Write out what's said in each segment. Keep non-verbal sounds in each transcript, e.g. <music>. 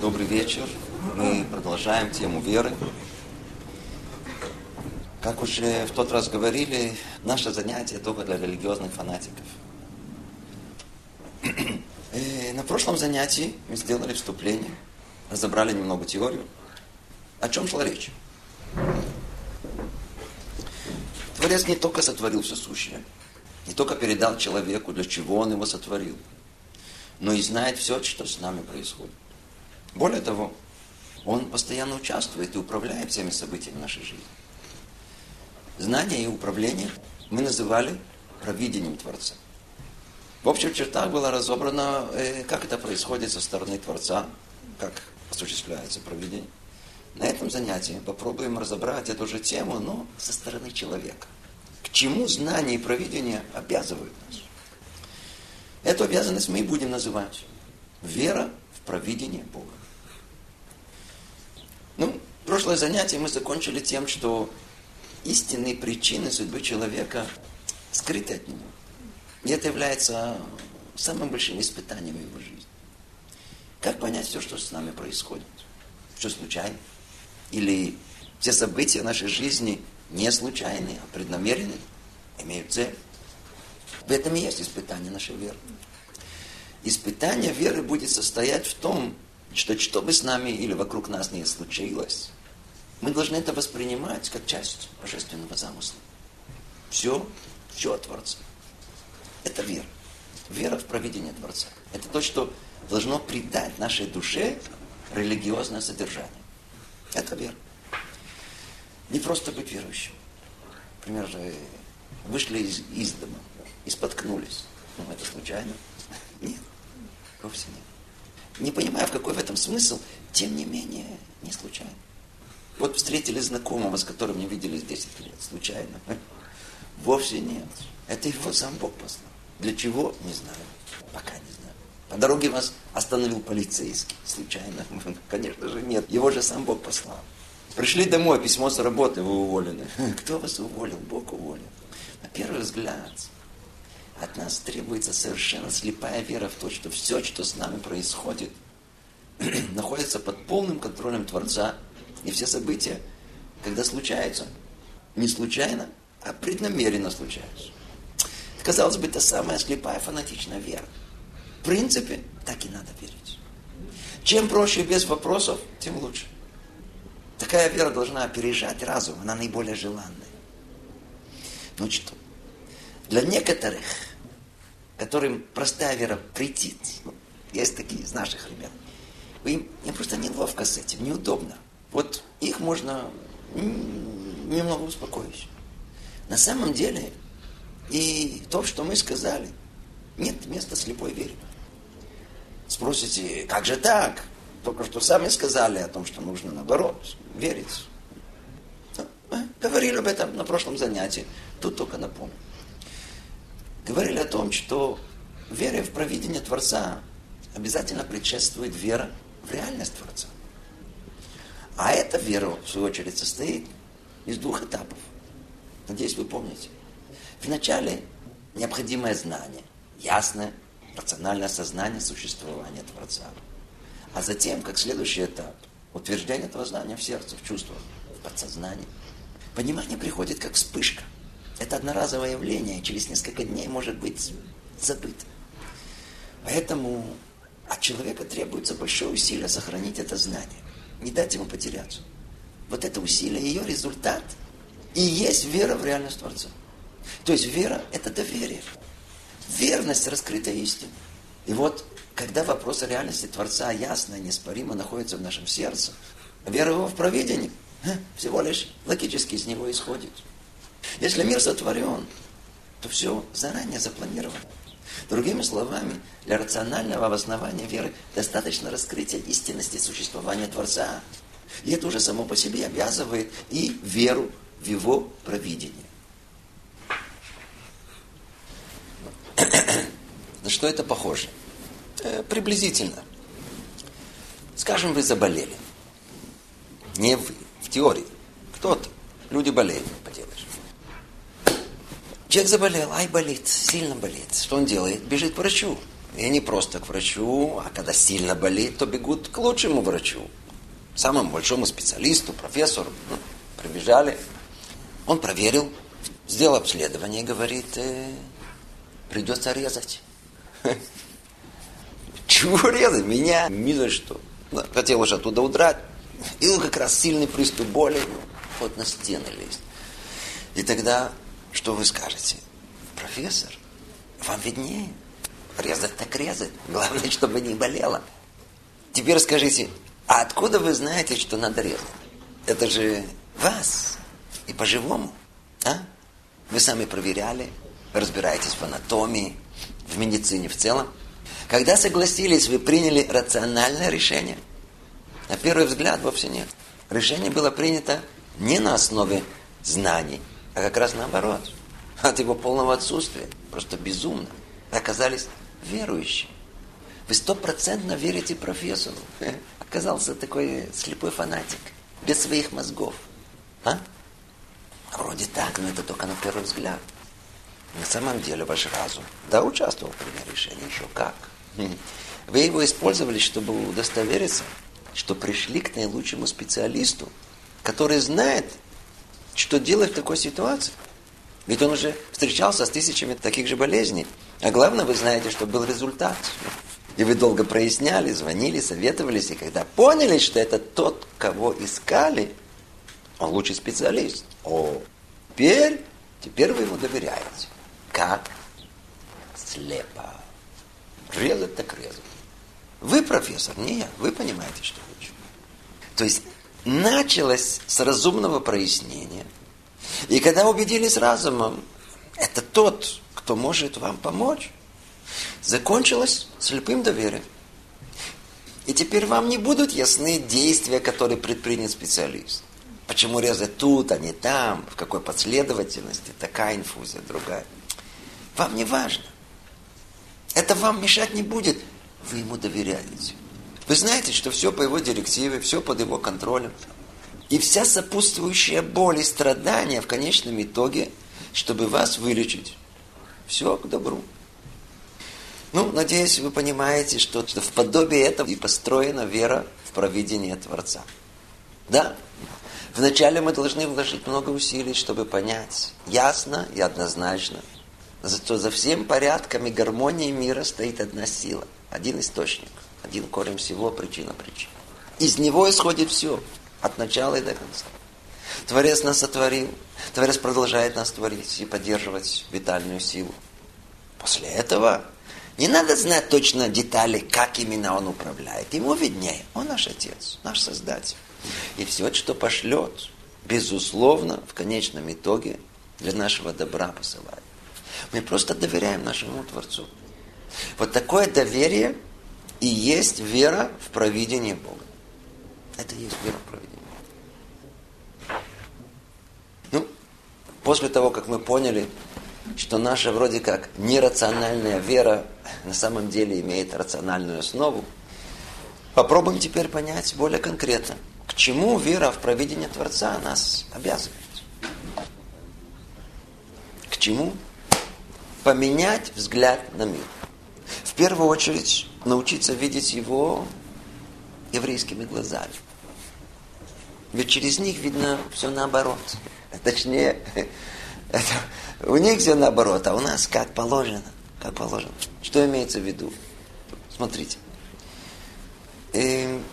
Добрый вечер. Мы продолжаем тему веры. Как уже в тот раз говорили, наше занятие только для религиозных фанатиков. И э, на прошлом занятии мы сделали вступление, разобрали немного теорию. О чем шла речь? Творец не только сотворил все сущее, не только передал человеку, для чего он его сотворил, но и знает все, что с нами происходит. Более того, он постоянно участвует и управляет всеми событиями нашей жизни. Знание и управление мы называли провидением Творца. В общих чертах было разобрано, э, как это происходит со стороны Творца, как осуществляется провидение. На этом занятии попробуем разобрать эту же тему, но со стороны человека чему знание и провидение обязывают нас. Эту обязанность мы и будем называть вера в провидение Бога. Ну, прошлое занятие мы закончили тем, что истинные причины судьбы человека скрыты от него. И это является самым большим испытанием его жизни. Как понять все, что с нами происходит? Все случайно? Или все события нашей жизни не случайные, а преднамеренные, имеют цель. В этом и есть испытание нашей веры. Испытание веры будет состоять в том, что что бы с нами или вокруг нас не случилось, мы должны это воспринимать как часть божественного замысла. Все, все от Творца. Это вера. Вера в проведение Творца. Это то, что должно придать нашей душе религиозное содержание. Это вера. Не просто быть верующим. Например, вышли из, из дома и споткнулись. Ну, это случайно? Нет, вовсе нет. Не понимая, в какой в этом смысл, тем не менее, не случайно. Вот встретили знакомого, с которым не виделись 10 лет, случайно. <laughs> Вовсе нет. Это его сам Бог послал. Для чего? Не знаю. Пока не знаю. По дороге вас остановил полицейский. Случайно? <laughs> Конечно же нет. Его же сам Бог послал. Пришли домой, письмо с работы, вы уволены. <laughs> Кто вас уволил? Бог уволил. На первый взгляд, от нас требуется совершенно слепая вера в то, что все, что с нами происходит, <clears throat> находится под полным контролем Творца. И все события, когда случаются, не случайно, а преднамеренно случаются. Казалось бы, это самая слепая фанатичная вера. В принципе, так и надо верить. Чем проще без вопросов, тем лучше. Такая вера должна опережать разум, она наиболее желанная. Ну что, для некоторых, которым простая вера претит, ну, есть такие из наших ребят, им, им просто неловко с этим, неудобно. Вот их можно немного успокоить. На самом деле, и то, что мы сказали, нет места слепой вере. Спросите, как же так? Только что сами сказали о том, что нужно наоборот верить. Мы говорили об этом на прошлом занятии. Тут только напомню. Говорили о том, что вере в провидение Творца обязательно предшествует вера в реальность Творца. А эта вера, в свою очередь, состоит из двух этапов. Надеюсь, вы помните. Вначале необходимое знание, ясное, рациональное сознание существования Творца. А затем, как следующий этап, утверждение этого знания в сердце, в чувствах, в подсознании. Понимание приходит как вспышка. Это одноразовое явление, через несколько дней может быть забыто. Поэтому от человека требуется большое усилие сохранить это знание, не дать ему потеряться. Вот это усилие, ее результат и есть вера в реальность Творца. То есть вера – это доверие. Верность раскрытой истины. И вот когда вопрос о реальности Творца ясно и неспоримо находится в нашем сердце, вера его в провидение всего лишь логически из него исходит. Если мир сотворен, то все заранее запланировано. Другими словами, для рационального обоснования веры достаточно раскрытия истинности существования Творца. И это уже само по себе обязывает и веру в его провидение. <clears throat> На что это похоже? Э, приблизительно. Скажем, вы заболели. Не вы, в теории. Кто-то. Люди болеют, поделаешь. Человек заболел, ай, болит, сильно болит. Что он делает? Бежит к врачу. И не просто к врачу, а когда сильно болит, то бегут к лучшему врачу. Самому большому специалисту, профессору. Ну, прибежали. Он проверил, сделал обследование говорит, э, придется резать. <laughs> Чего резать? Меня ни за что. Хотел уже оттуда удрать. И он как раз сильный приступ боли. Вот на стены лезть. И тогда, что вы скажете? Профессор, вам виднее. Резать так резать. Главное, чтобы не болело. Теперь скажите, а откуда вы знаете, что надо резать? Это же вас. И по-живому. А? Вы сами проверяли, разбираетесь в анатомии, в медицине в целом. Когда согласились, вы приняли рациональное решение? На первый взгляд вовсе нет. Решение было принято не на основе знаний, а как раз наоборот. От его полного отсутствия. Просто безумно. Оказались верующие. Вы стопроцентно верите профессору. <laughs> Оказался такой слепой фанатик. Без своих мозгов. А? Вроде так, но это только на первый взгляд. На самом деле ваш разум, да, участвовал в принятии решения, еще как. <laughs> Вы его использовали, чтобы удостовериться, что пришли к наилучшему специалисту, который знает, что делать в такой ситуации. Ведь он уже встречался с тысячами таких же болезней. А главное, вы знаете, что был результат. И вы долго проясняли, звонили, советовались. И когда поняли, что это тот, кого искали, он лучший специалист. О, теперь, теперь вы ему доверяете. Как? Слепо. Резать так резать. Вы профессор, не я. Вы понимаете, что лучше. То есть началось с разумного прояснения. И когда убедились разумом, это тот, кто может вам помочь, закончилось слепым доверием. И теперь вам не будут ясны действия, которые предпринят специалист. Почему резать тут, а не там, в какой последовательности, такая инфузия, другая. Вам не важно. Это вам мешать не будет. Вы ему доверяете. Вы знаете, что все по его директиве, все под его контролем. И вся сопутствующая боль и страдания в конечном итоге, чтобы вас вылечить. Все к добру. Ну, надеюсь, вы понимаете, что в подобие этого и построена вера в провидение Творца. Да, вначале мы должны вложить много усилий, чтобы понять ясно и однозначно, что за всем порядком и гармонией мира стоит одна сила, один источник – один корень всего, причина причин. Из него исходит все, от начала и до конца. Творец нас сотворил, Творец продолжает нас творить и поддерживать витальную силу. После этого не надо знать точно детали, как именно он управляет. Ему виднее. Он наш Отец, наш Создатель. И все, что пошлет, безусловно, в конечном итоге для нашего добра посылает. Мы просто доверяем нашему Творцу. Вот такое доверие и есть вера в провидение Бога. Это и есть вера в провидение. Ну, после того, как мы поняли, что наша вроде как нерациональная вера на самом деле имеет рациональную основу, попробуем теперь понять более конкретно, к чему вера в провидение Творца нас обязывает. К чему? Поменять взгляд на мир. Первую очередь научиться видеть его еврейскими глазами. Ведь через них видно все наоборот. <laughs> Точнее, <laughs> это, у них все наоборот, а у нас как положено. Как положено. Что имеется в виду? Смотрите. И эм,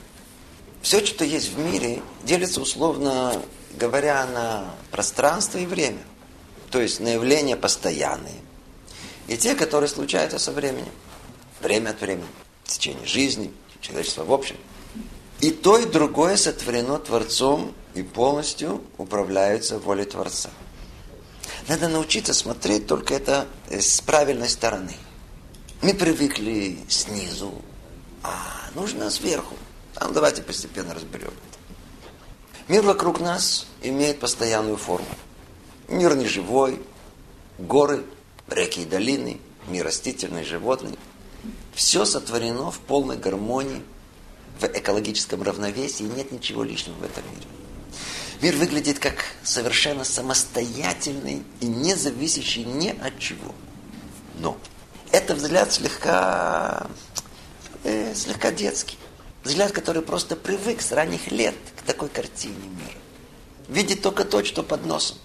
все, что есть в мире, делится условно говоря на пространство и время. То есть на явления постоянные. И те, которые случаются со временем. Время от времени в течение жизни, человечества в общем. И то, и другое сотворено Творцом и полностью управляются волей Творца. Надо научиться смотреть только это с правильной стороны. Мы привыкли снизу, а нужно сверху. Ну, давайте постепенно разберем это. Мир вокруг нас имеет постоянную форму. Мир не живой, горы, реки и долины, мир растительный, животный – все сотворено в полной гармонии, в экологическом равновесии, нет ничего лишнего в этом мире. Мир выглядит как совершенно самостоятельный и не зависящий ни от чего. Но это взгляд слегка, э, слегка детский. Взгляд, который просто привык с ранних лет к такой картине мира. Видит только то, что под носом.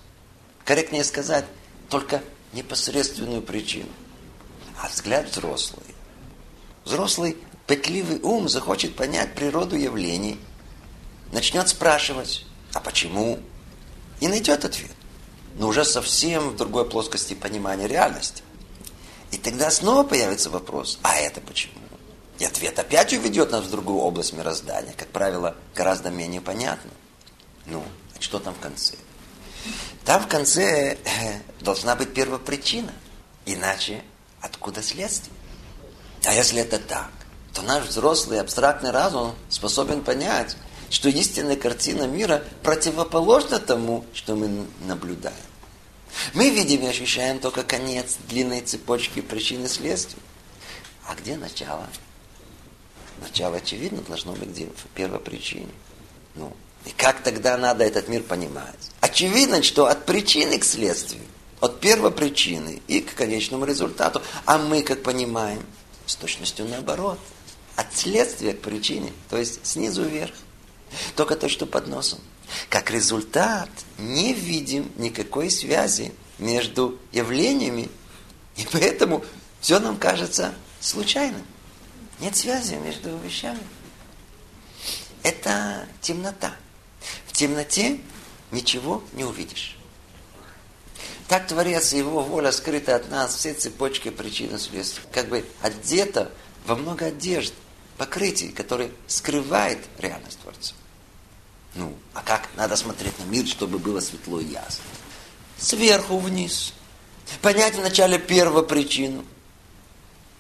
Корректнее сказать, только непосредственную причину. А взгляд взрослый. Взрослый пытливый ум захочет понять природу явлений, начнет спрашивать, а почему? И найдет ответ. Но уже совсем в другой плоскости понимания реальности. И тогда снова появится вопрос, а это почему? И ответ опять уведет нас в другую область мироздания, как правило, гораздо менее понятно. Ну, а что там в конце? Там в конце э, должна быть первопричина. Иначе откуда следствие? А если это так, то наш взрослый абстрактный разум способен понять, что истинная картина мира противоположна тому, что мы наблюдаем. Мы видим и ощущаем только конец длинной цепочки причин и следствий. А где начало? Начало, очевидно, должно быть где? В первопричине. Ну, и как тогда надо этот мир понимать? Очевидно, что от причины к следствию, от первопричины и к конечному результату. А мы, как понимаем, с точностью наоборот. От следствия к причине, то есть снизу вверх. Только то, что под носом. Как результат, не видим никакой связи между явлениями, и поэтому все нам кажется случайным. Нет связи между вещами. Это темнота. В темноте ничего не увидишь. Так Творец Его воля скрыты от нас, все цепочки причин и следствий. Как бы одета во много одежд, покрытий, которые скрывает реальность Творца. Ну, а как надо смотреть на мир, чтобы было светло и ясно? Сверху вниз. Понять вначале первую причину.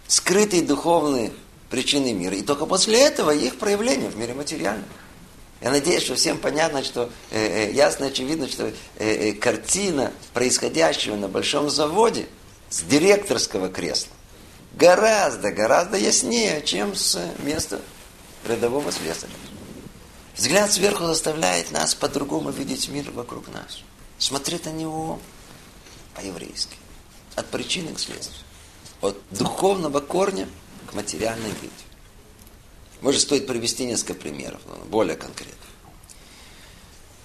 Скрытые духовные причины мира. И только после этого их проявление в мире материальном. Я надеюсь, что всем понятно, что э, э, ясно, очевидно, что э, э, картина происходящего на большом заводе с директорского кресла гораздо, гораздо яснее, чем с места рядового слесаря. Взгляд сверху заставляет нас по-другому видеть мир вокруг нас. Смотреть на него по-еврейски. От причины к следствию. От духовного корня к материальной виде. Может, стоит привести несколько примеров, более конкретно.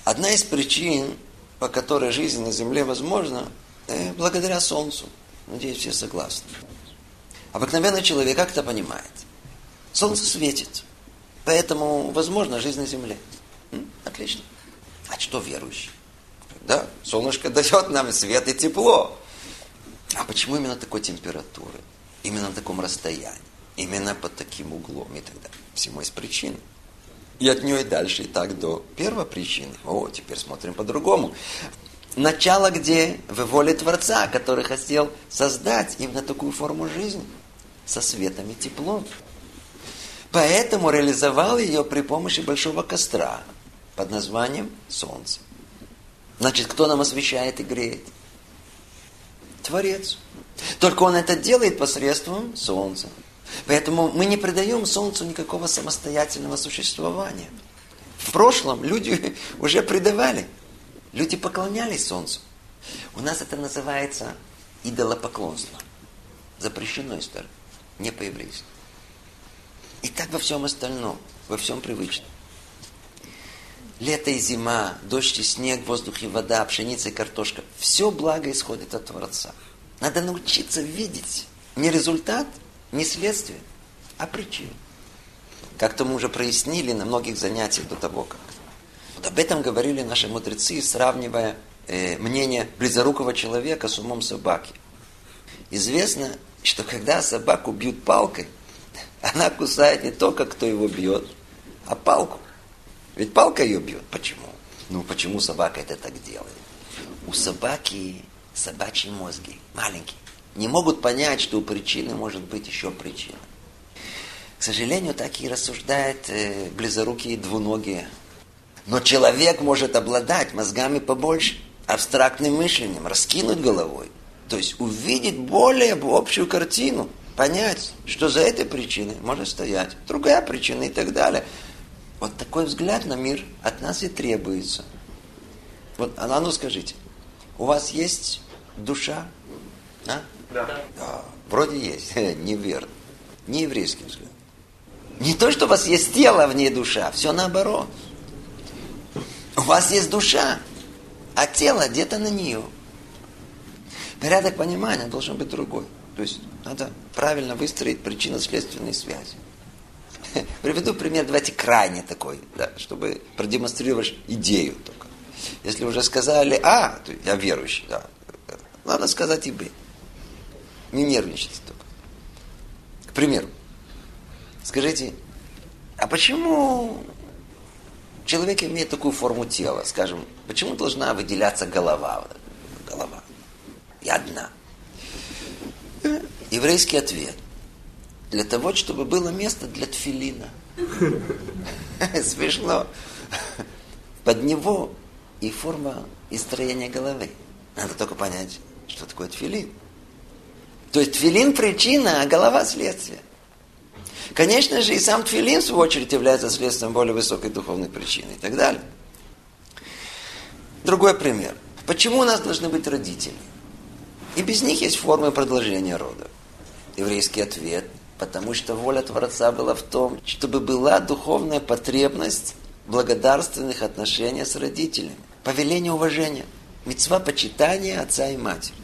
Одна из причин, по которой жизнь на Земле возможна, э, благодаря Солнцу. Надеюсь, все согласны. Обыкновенный человек как это понимает? Солнце светит. Поэтому возможно жизнь на земле. Отлично. А что верующий? Да, солнышко дает нам свет и тепло. А почему именно такой температуры? Именно на таком расстоянии? Именно под таким углом и так далее? Всему есть причины. И от нее и дальше, и так до первой причины. О, теперь смотрим по-другому. Начало где? В воле Творца, который хотел создать именно такую форму жизни. Со светом и теплом. Поэтому реализовал ее при помощи большого костра под названием Солнце. Значит, кто нам освещает и греет? Творец. Только он это делает посредством Солнца. Поэтому мы не придаем Солнцу никакого самостоятельного существования. В прошлом люди <laughs> уже придавали. Люди поклонялись Солнцу. У нас это называется идолопоклонство. Запрещено история. Не по-еврейски. И так во всем остальном, во всем привычном. Лето и зима, дождь и снег, воздух и вода, пшеница и картошка. Все благо исходит от Творца. Надо научиться видеть не результат, не следствие, а причину. Как-то мы уже прояснили на многих занятиях до того, как. Вот об этом говорили наши мудрецы, сравнивая э, мнение близорукого человека с умом собаки. Известно, что когда собаку бьют палкой <laughs> – она кусает не только, кто его бьет, а палку. Ведь палка ее бьет. Почему? Ну, почему собака это так делает? У собаки собачьи мозги, маленькие, не могут понять, что у причины может быть еще причина. К сожалению, так и рассуждают э, близорукие двуногие. Но человек может обладать мозгами побольше, абстрактным мышлением, раскинуть головой. То есть увидеть более общую картину – понять, что за этой причиной может стоять другая причина и так далее. Вот такой взгляд на мир от нас и требуется. Вот, а ну скажите, у вас есть душа? А? Да. да. Вроде есть. Неверно. <laughs> Не еврейский взгляд. Не то, что у вас есть тело, в ней душа. Все наоборот. У вас есть душа, а тело где-то на нее. Порядок понимания должен быть другой. То есть надо правильно выстроить причинно-следственные связи. <laughs> Приведу пример, давайте крайне такой, да, чтобы продемонстрировать идею только. Если уже сказали А, то я верующий, да. Надо сказать и Б. Не нервничайте только. К примеру, скажите, а почему человек имеет такую форму тела? Скажем, почему должна выделяться голова? Голова. И одна. Еврейский ответ. Для того, чтобы было место для тфилина. <laughs> Смешно. Под него и форма и строение головы. Надо только понять, что такое тфилин. То есть тфилин причина, а голова следствие. Конечно же, и сам тфилин, в свою очередь, является следствием более высокой духовной причины и так далее. Другой пример. Почему у нас должны быть родители? И без них есть формы продолжения рода. Еврейский ответ – потому что воля Творца была в том, чтобы была духовная потребность благодарственных отношений с родителями. Повеление уважения. Мецва почитания отца и матери.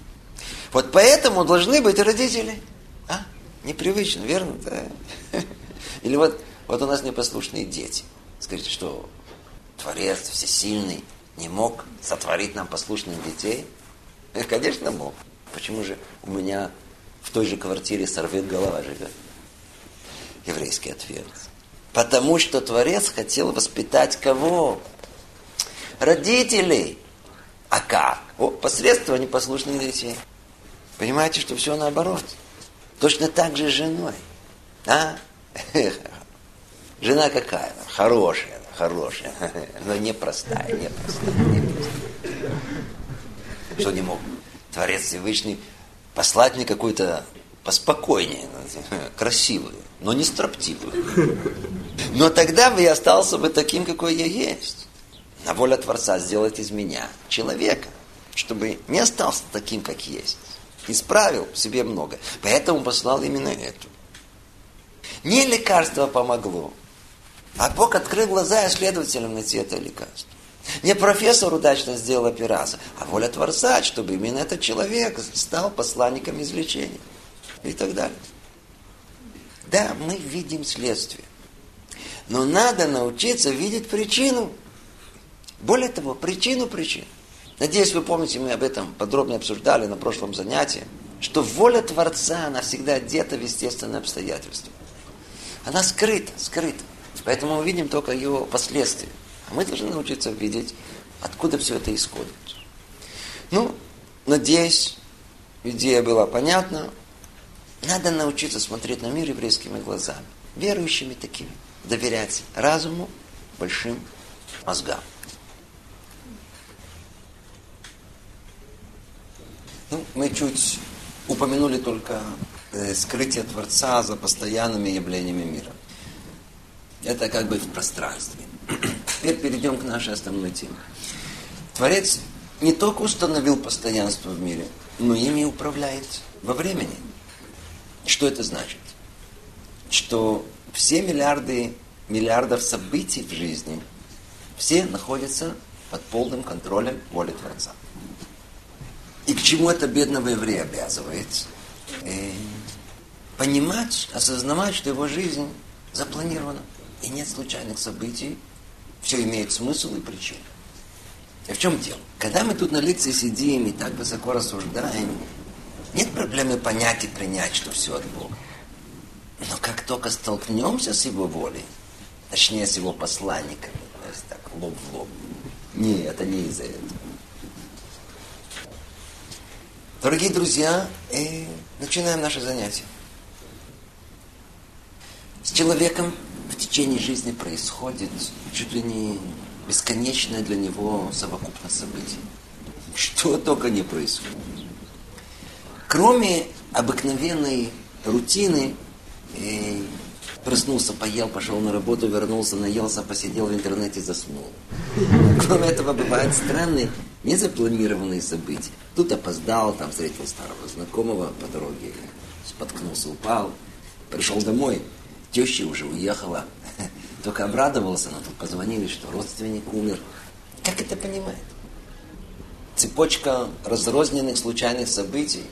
Вот поэтому должны быть родители. А? Непривычно, верно? Да. <laughs> Или вот, вот у нас непослушные дети. Скажите, что Творец всесильный не мог сотворить нам послушных детей? <laughs> Конечно, мог. Почему же у меня в той же квартире сорвет голова живет? Еврейский ответ. Потому что Творец хотел воспитать кого? Родителей. А как? О, посредством непослушных детей. Понимаете, что все наоборот. Точно так же с женой. А? <laughs> Жена какая? Хорошая, хорошая. <laughs> Но непростая, непростая, непростая. Что не мог Творец Всевышний послать мне какую-то поспокойнее, <laughs> красивую, но не строптивую. Но тогда бы я остался бы таким, какой я есть. На воля Творца сделать из меня человека, чтобы не остался таким, как есть. Исправил себе много. Поэтому послал именно эту. Не лекарство помогло, а Бог открыл глаза исследователям найти это лекарство. Не профессор удачно сделал операцию, а воля Творца, чтобы именно этот человек стал посланником излечения. И так далее. Да, мы видим следствие. Но надо научиться видеть причину. Более того, причину причин. Надеюсь, вы помните, мы об этом подробно обсуждали на прошлом занятии, что воля Творца, она всегда одета в естественные обстоятельства. Она скрыта, скрыта. Поэтому мы видим только ее последствия. А мы должны научиться видеть, откуда все это исходит. Ну, надеюсь, идея была понятна. Надо научиться смотреть на мир еврейскими глазами, верующими такими, доверять разуму, большим мозгам. Ну, мы чуть упомянули только э, скрытие Творца за постоянными явлениями мира. Это как бы в пространстве. Теперь перейдем к нашей основной теме. Творец не только установил постоянство в мире, но ими управляет во времени. Что это значит? Что все миллиарды, миллиардов событий в жизни, все находятся под полным контролем воли Творца. И к чему это бедного еврея обязывает? И понимать, осознавать, что его жизнь запланирована. И нет случайных событий. Все имеет смысл и причину. И в чем дело? Когда мы тут на лекции сидим и так высоко рассуждаем, нет проблемы понять и принять, что все от Бога. Но как только столкнемся с Его волей, точнее с Его посланниками, так, лоб в лоб, нет, это не из-за этого. Дорогие друзья, и начинаем наше занятие. С человеком в течение жизни происходит чуть ли не бесконечная для него совокупность событий. Что только не происходит. Кроме обыкновенной рутины, э, проснулся, поел, пошел на работу, вернулся, наелся, посидел в интернете, заснул. Кроме этого, бывают странные, незапланированные события. Тут опоздал, там встретил старого знакомого по дороге, споткнулся, упал, пришел домой, теща уже уехала. <laughs> Только обрадовался, но тут позвонили, что родственник умер. Как это понимает? Цепочка разрозненных случайных событий,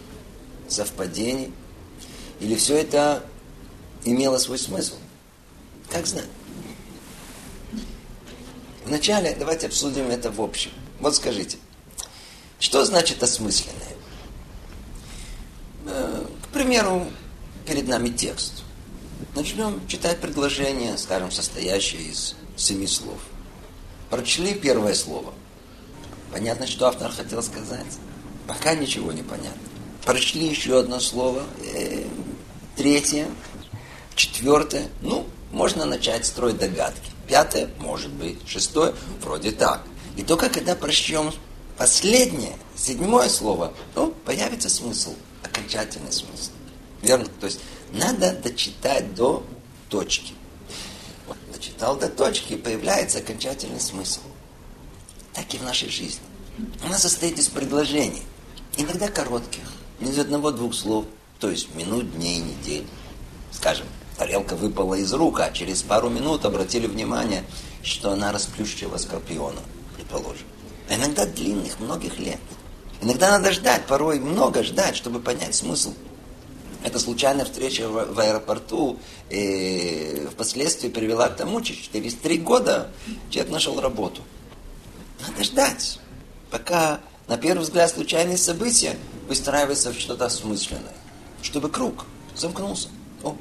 совпадений. Или все это имело свой смысл? Как знать? Вначале давайте обсудим это в общем. Вот скажите, что значит осмысленное? Э, к примеру, перед нами текст. Начнем читать предложение, скажем, состоящее из семи слов. Прочли первое слово. Понятно, что автор хотел сказать? Пока ничего не понятно. Прочли еще одно слово, э, третье, четвертое. Ну, можно начать строить догадки. Пятое, может быть, шестое, вроде так. И только когда прочтем последнее, седьмое слово, ну, появится смысл, окончательный смысл. Верно? То есть надо дочитать до точки. Вот, дочитал до точки, и появляется окончательный смысл. Так и в нашей жизни. Она состоит из предложений. Иногда коротких, из одного-двух слов, то есть минут, дней, недель. Скажем, тарелка выпала из рук, а через пару минут обратили внимание, что она расплющила скорпиона, предположим. А иногда длинных, многих лет. Иногда надо ждать, порой много ждать, чтобы понять смысл. Эта случайная встреча в, в аэропорту э, впоследствии привела к тому, что через три года человек нашел работу. Надо ждать, пока на первый взгляд случайные события выстраиваются в что-то осмысленное, чтобы круг замкнулся. О,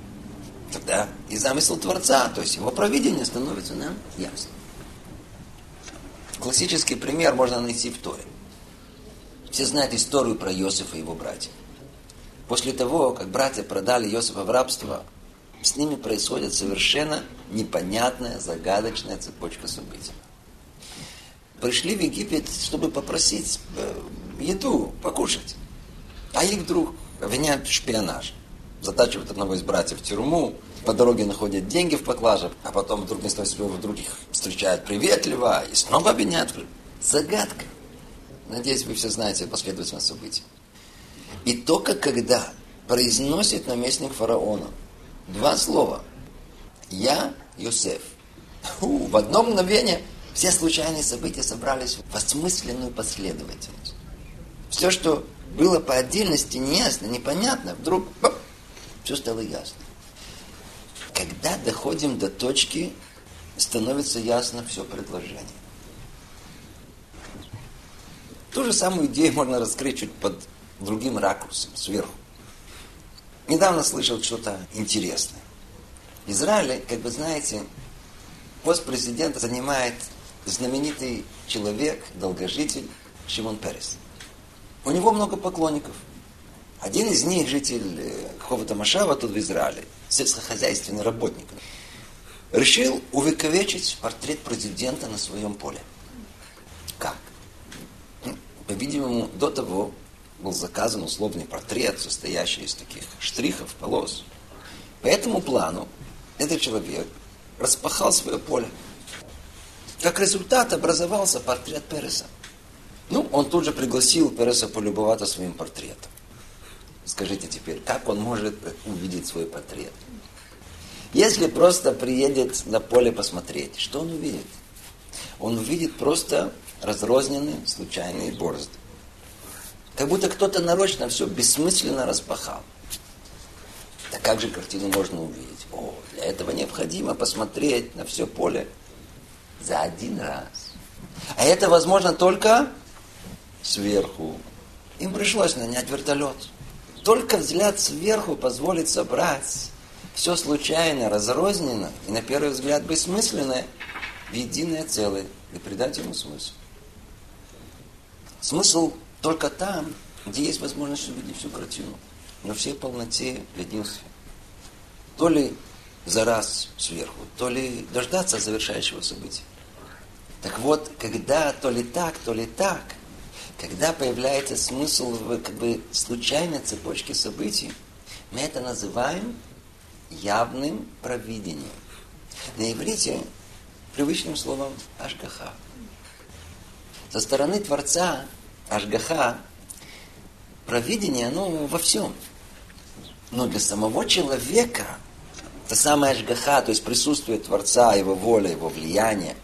тогда и замысел Творца, то есть его провидение становится нам ясно. Классический пример можно найти в Торе. Все знают историю про Иосифа и его братьев. После того, как братья продали Иосифа в рабство, с ними происходит совершенно непонятная, загадочная цепочка событий. Пришли в Египет, чтобы попросить э, еду, покушать. А их вдруг обвиняют в шпионаже. Затачивают одного из братьев в тюрьму, по дороге находят деньги в поклаже, а потом вдруг вместо своего других встречают приветливо и снова обвиняют. Загадка. Надеюсь, вы все знаете последовательность событий. И только когда произносит наместник фараона два слова «Я Йосеф», в одно мгновение все случайные события собрались в осмысленную последовательность. Все, что было по отдельности неясно, непонятно, вдруг оп, все стало ясно. Когда доходим до точки, становится ясно все предложение. Ту же самую идею можно раскрыть чуть под другим ракурсом, сверху. Недавно слышал что-то интересное. В Израиле, как вы знаете, пост президента занимает знаменитый человек, долгожитель Шимон Перес. У него много поклонников. Один из них, житель э, какого-то Машава тут в Израиле, сельскохозяйственный работник, решил увековечить портрет президента на своем поле. Как? Ну, по-видимому, до того был заказан условный портрет, состоящий из таких штрихов, полос. По этому плану этот человек распахал свое поле. Как результат образовался портрет Переса. Ну, он тут же пригласил Переса полюбоваться своим портретом. Скажите теперь, как он может увидеть свой портрет? Если просто приедет на поле посмотреть, что он увидит? Он увидит просто разрозненные случайные борозды. Как будто кто-то нарочно все бессмысленно распахал. Так как же картину можно увидеть? О, для этого необходимо посмотреть на все поле за один раз. А это возможно только сверху. Им пришлось нанять вертолет. Только взгляд сверху позволит собрать все случайно, разрозненно и на первый взгляд бессмысленное в единое целое и придать ему смысл. Смысл только там, где есть возможность увидеть всю картину, но всей полноте в единстве. То ли за раз сверху, то ли дождаться завершающего события. Так вот, когда то ли так, то ли так, когда появляется смысл в как бы случайной цепочке событий, мы это называем явным провидением. На иврите привычным словом ашгаха. Со стороны Творца Ашгаха, провидение, оно во всем. Но для самого человека это самая ажгаха, то есть присутствие Творца, его воля, его влияние,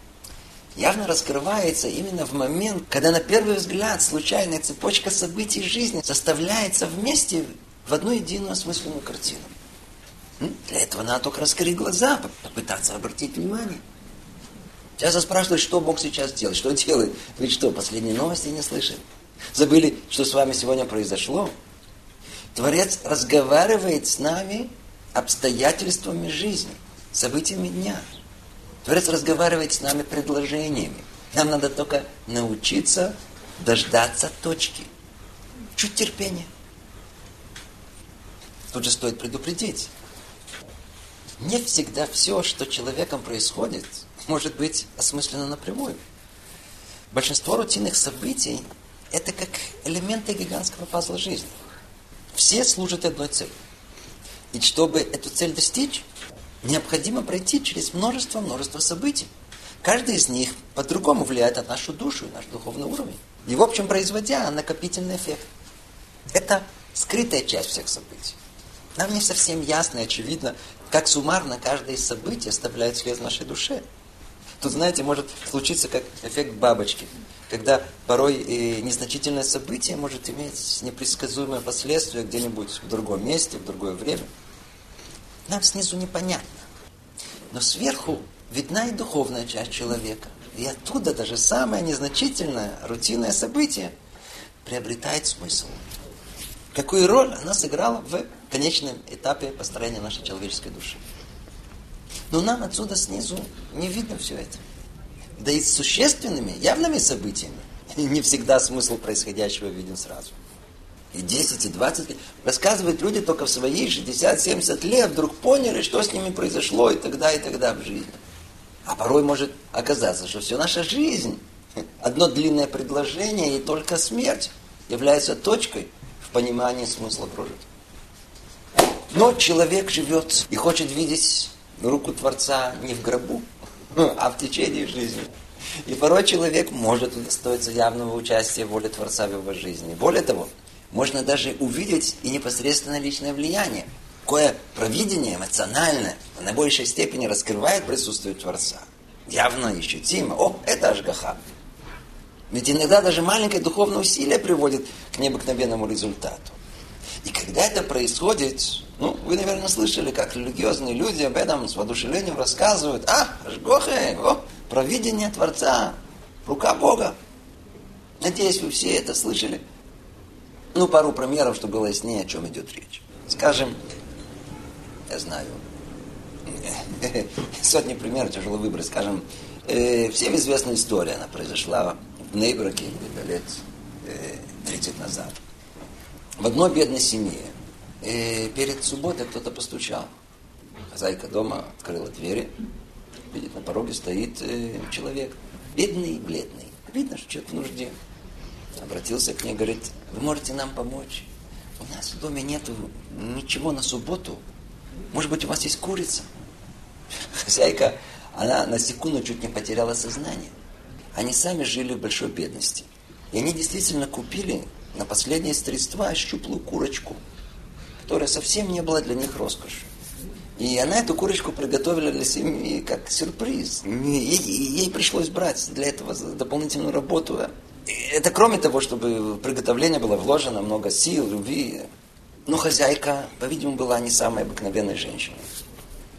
явно раскрывается именно в момент, когда на первый взгляд случайная цепочка событий жизни составляется вместе в одну единую осмысленную картину. Для этого надо только раскрыть глаза, попытаться обратить внимание. Сейчас спрашивают, что Бог сейчас делает, что делает. Вы что, последние новости не слышали? Забыли, что с вами сегодня произошло? Творец разговаривает с нами обстоятельствами жизни, событиями дня. Творец разговаривает с нами предложениями. Нам надо только научиться дождаться точки. Чуть терпения. Тут же стоит предупредить. Не всегда все, что человеком происходит, может быть осмысленно напрямую. Большинство рутинных событий – это как элементы гигантского пазла жизни. Все служат одной цели. И чтобы эту цель достичь, необходимо пройти через множество-множество событий. Каждый из них по-другому влияет на нашу душу и наш духовный уровень. И в общем производя накопительный эффект. Это скрытая часть всех событий. Нам не совсем ясно и очевидно, как суммарно каждое из событий оставляет след в нашей душе. Тут, знаете, может случиться как эффект бабочки, когда порой и незначительное событие может иметь непредсказуемые последствия где-нибудь в другом месте, в другое время. Нам снизу непонятно. Но сверху видна и духовная часть человека. И оттуда даже самое незначительное, рутинное событие приобретает смысл. Какую роль она сыграла в конечном этапе построения нашей человеческой души. Но нам отсюда снизу не видно все это. Да и с существенными, явными событиями <laughs> не всегда смысл происходящего виден сразу. И 10, и 20 лет. Рассказывают люди только в свои 60-70 лет вдруг поняли, что с ними произошло и тогда, и тогда в жизни. А порой может оказаться, что все наша жизнь, <laughs> одно длинное предложение и только смерть является точкой в понимании смысла прожитого. Но человек живет и хочет видеть руку Творца не в гробу, <laughs> а в течение жизни. И порой человек может удостоиться явного участия в воле Творца в его жизни. Более того, можно даже увидеть и непосредственно личное влияние. Кое провидение эмоциональное в наибольшей степени раскрывает присутствие Творца. Явно ощутимо. О, это Ашгаха. Ведь иногда даже маленькое духовное усилие приводит к необыкновенному результату. И когда это происходит, ну, вы, наверное, слышали, как религиозные люди об этом с воодушевлением рассказывают. А, Ашгохе, о, провидение Творца, рука Бога. Надеюсь, вы все это слышали. Ну, пару примеров, чтобы было яснее, о чем идет речь. Скажем, я знаю, <laughs> сотни примеров тяжело выбрать. Скажем, э, всем известная история, она произошла в Нейбраке где-то лет э, 30 назад. В одной бедной семье и перед субботой кто-то постучал. Хозяйка дома открыла двери. Видит, на пороге стоит э, человек. Бедный, бледный. Видно, что человек в нужде. Обратился к ней, говорит, вы можете нам помочь? У нас в доме нету ничего на субботу. Может быть, у вас есть курица? Хозяйка, она на секунду чуть не потеряла сознание. Они сами жили в большой бедности. И они действительно купили на последние средства щуплую курочку – которая совсем не была для них роскошью. И она эту курочку приготовила для семьи как сюрприз. Ей, ей пришлось брать для этого дополнительную работу. Это кроме того, чтобы в приготовление было вложено много сил, любви. Но хозяйка, по-видимому, была не самой обыкновенной женщиной.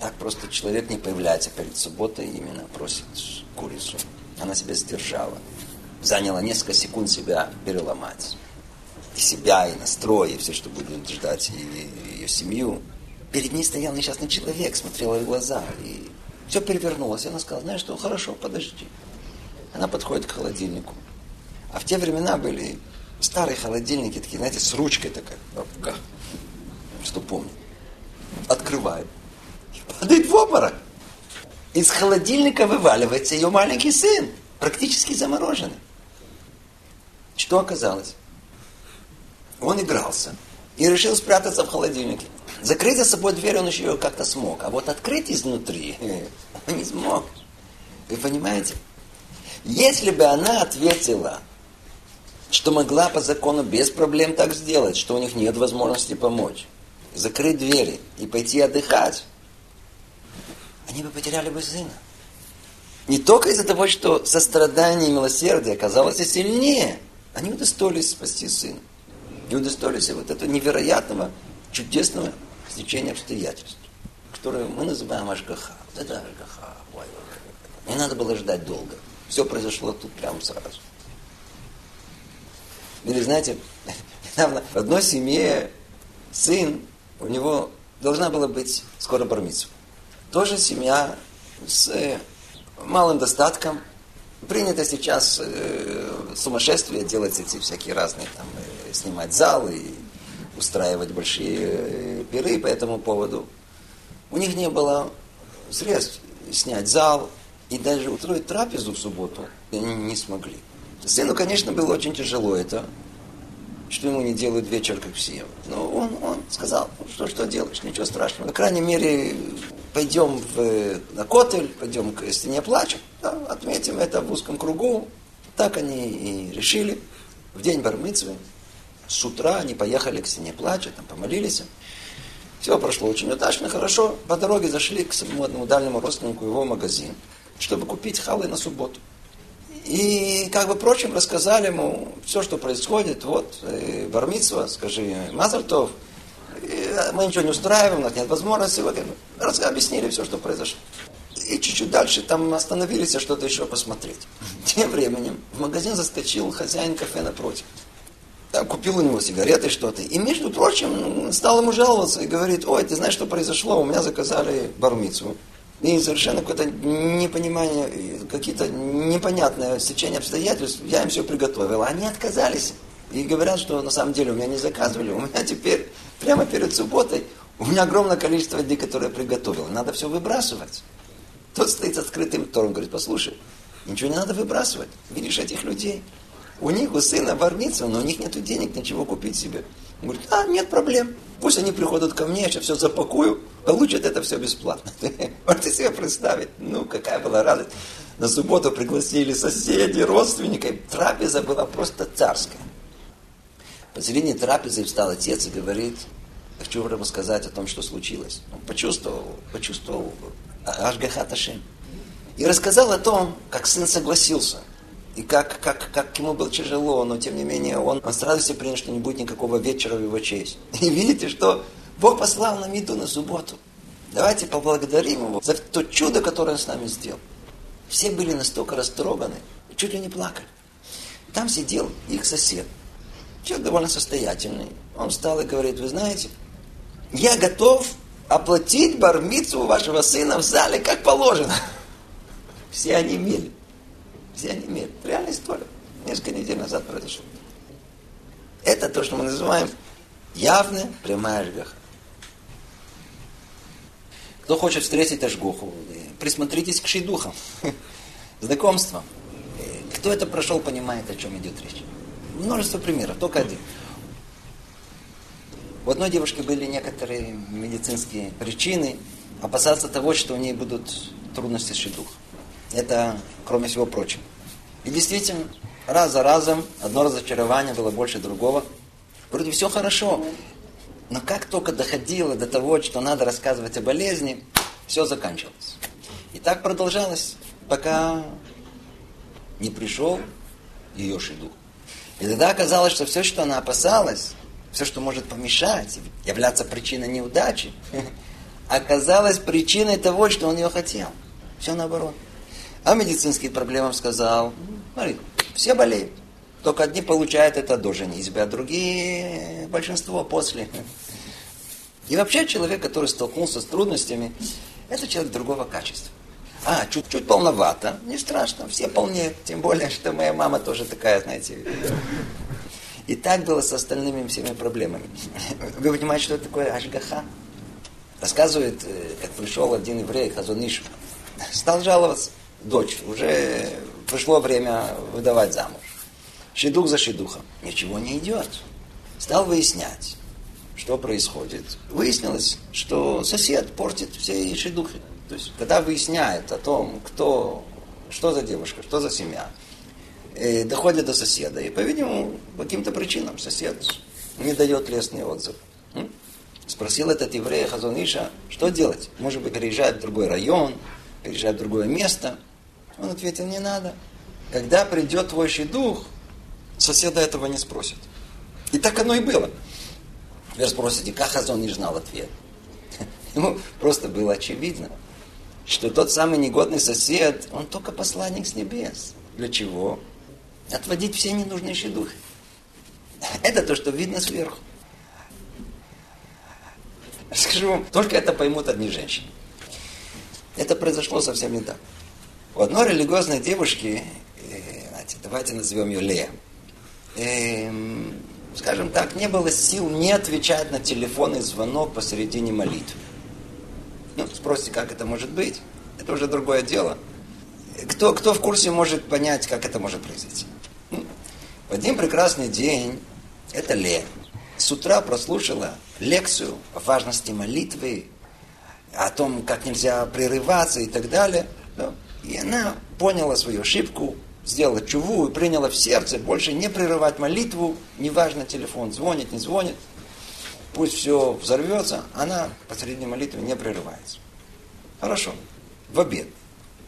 Так просто человек не появляется перед субботой именно просит курицу. Она себя сдержала. Заняла несколько секунд себя переломать и себя, и настрой, и все, что будет ждать и, ее семью. Перед ней стоял несчастный человек, смотрел в глаза, и все перевернулось. И она сказала, знаешь что, хорошо, подожди. Она подходит к холодильнику. А в те времена были старые холодильники, такие, знаете, с ручкой такая, что помню. Открывает. И падает в обморок. Из холодильника вываливается ее маленький сын, практически замороженный. Что оказалось? Он игрался и решил спрятаться в холодильнике. Закрыть за собой дверь он еще как-то смог, а вот открыть изнутри он <laughs> не смог. Вы понимаете? Если бы она ответила, что могла по закону без проблем так сделать, что у них нет возможности помочь, закрыть двери и пойти отдыхать, они бы потеряли бы сына. Не только из-за того, что сострадание и милосердие оказалось сильнее, они удостоились спасти сына. И удостоились вот этого невероятного, чудесного стечения обстоятельств, которое мы называем Ашгаха. Вот это Ашгаха. Ой, ой, ой. Не надо было ждать долго. Все произошло тут прямо сразу. Или знаете, недавно в одной семье сын, у него должна была быть скоро бармицу. Тоже семья с э, малым достатком. Принято сейчас э, сумасшествие делать эти всякие разные, там, э, снимать залы устраивать большие э, пиры по этому поводу. У них не было средств снять зал и даже устроить трапезу в субботу они не смогли. Сыну, конечно, было очень тяжело это, что ему не делают вечер, как все. Но он, он сказал, «Ну, что, что делаешь, ничего страшного. По крайней мере, пойдем в, на котель, пойдем к стене плача, да, отметим это в узком кругу. Так они и решили. В день бармыцвы с утра они поехали к стене плача, там помолились. Все прошло очень удачно, хорошо. По дороге зашли к своему одному дальнему родственнику его магазин, чтобы купить халы на субботу. И как бы прочим рассказали ему все, что происходит. Вот, э, Бармитсва, скажи, Мазартов, э, мы ничего не устраиваем, у нас нет возможности. Вот, раз, объяснили все, что произошло. И чуть-чуть дальше там остановились, что-то еще посмотреть. Тем временем в магазин заскочил хозяин кафе напротив. Там купил у него сигареты что-то. И, между прочим, стал ему жаловаться и говорит, ой, ты знаешь, что произошло? У меня заказали бармицу и совершенно какое-то непонимание, какие-то непонятные стечения обстоятельств, я им все приготовил. Они отказались и говорят, что на самом деле у меня не заказывали, у меня теперь прямо перед субботой у меня огромное количество людей, которые я приготовил. Надо все выбрасывать. Тот стоит с открытым тором, говорит, послушай, ничего не надо выбрасывать. Видишь этих людей? У них, у сына бармица, но у них нет денег ничего купить себе. Он говорит, а, нет проблем. Пусть они приходят ко мне, я сейчас все запакую, получат это все бесплатно. <laughs> Можете себе представить, ну, какая была радость. На субботу пригласили соседей, родственников. Трапеза была просто царская. Посередине трапезы встал отец и говорит, хочу вам рассказать о том, что случилось. Он почувствовал, почувствовал Ашгаха Ташем. И рассказал о том, как сын согласился – и как, как, как ему было тяжело, но тем не менее он, он с радостью принял, что не будет никакого вечера в его честь. <laughs> И видите, что Бог послал нам еду на субботу. Давайте поблагодарим Его за то чудо, которое Он с нами сделал. Все были настолько растроганы, чуть ли не плакали. Там сидел их сосед, человек довольно состоятельный. Он встал и говорит, вы знаете, я готов оплатить бармицу вашего сына в зале, как положено. <laughs> Все они мили. Все они имеют. Реальная история. Несколько недель назад произошло. Это то, что мы называем явная прямая ажгаха. Кто хочет встретить ажгуху, присмотритесь к шейдухам, <laughs> знакомствам. Кто это прошел, понимает, о чем идет речь. Множество примеров, только один. У одной девушки были некоторые медицинские причины опасаться того, что у ней будут трудности с шейдухом. Это, кроме всего прочего. И действительно, раз за разом одно разочарование было больше другого. Вроде все хорошо, но как только доходило до того, что надо рассказывать о болезни, все заканчивалось. И так продолжалось, пока не пришел ее шиду. И тогда оказалось, что все, что она опасалась, все, что может помешать, являться причиной неудачи, <laughs> оказалось причиной того, что он ее хотел. Все наоборот. А медицинские проблемам сказал, смотри, все болеют. Только одни получают это до женитьбы, а другие, большинство после. И вообще человек, который столкнулся с трудностями, это человек другого качества. А, чуть-чуть полновато, не страшно, все полнее, тем более, что моя мама тоже такая, знаете. И так было с остальными всеми проблемами. Вы понимаете, что это такое ашгаха? Рассказывает, э, как пришел один еврей, Хазуныш, стал жаловаться дочь, уже пришло время выдавать замуж. Шедух за шедухом. Ничего не идет. Стал выяснять, что происходит. Выяснилось, что сосед портит все шедухи. То есть, когда выясняет о том, кто, что за девушка, что за семья, э, доходит до соседа. И, по-видимому, по каким-то причинам сосед не дает лестный отзыв. Спросил этот еврей Хазониша, что делать? Может быть, переезжать в другой район, переезжать в другое место? Он ответил, не надо. Когда придет твой дух, соседа этого не спросит. И так оно и было. Вы спросите, как Хазон не знал ответ? Ему просто было очевидно, что тот самый негодный сосед, он только посланник с небес. Для чего? Отводить все ненужные духи. Это то, что видно сверху. Скажу вам, только это поймут одни женщины. Это произошло совсем недавно. У одной религиозной девушки, э, знаете, давайте назовем ее Лея, э, скажем так, не было сил не отвечать на телефонный звонок посередине молитвы. Ну, спросите, как это может быть? Это уже другое дело. Кто, кто в курсе может понять, как это может произойти? Ну, в один прекрасный день это Лея с утра прослушала лекцию о важности молитвы, о том, как нельзя прерываться и так далее. И она поняла свою ошибку, сделала чуву и приняла в сердце больше не прерывать молитву, неважно, телефон звонит, не звонит, пусть все взорвется, она посреди молитвы не прерывается. Хорошо. В обед.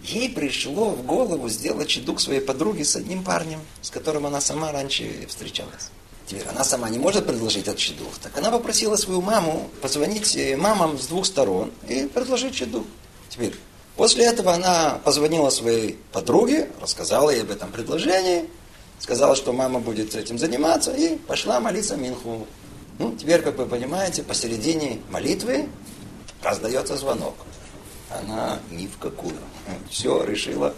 Ей пришло в голову сделать чедук своей подруги с одним парнем, с которым она сама раньше встречалась. Теперь она сама не может предложить этот чедух. Так она попросила свою маму позвонить э, мамам с двух сторон и предложить чедух. Теперь, после этого она позвонила своей подруге, рассказала ей об этом предложении, сказала, что мама будет этим заниматься, и пошла молиться Минху. Ну, теперь, как вы понимаете, посередине молитвы раздается звонок. Она ни в какую. Все решила,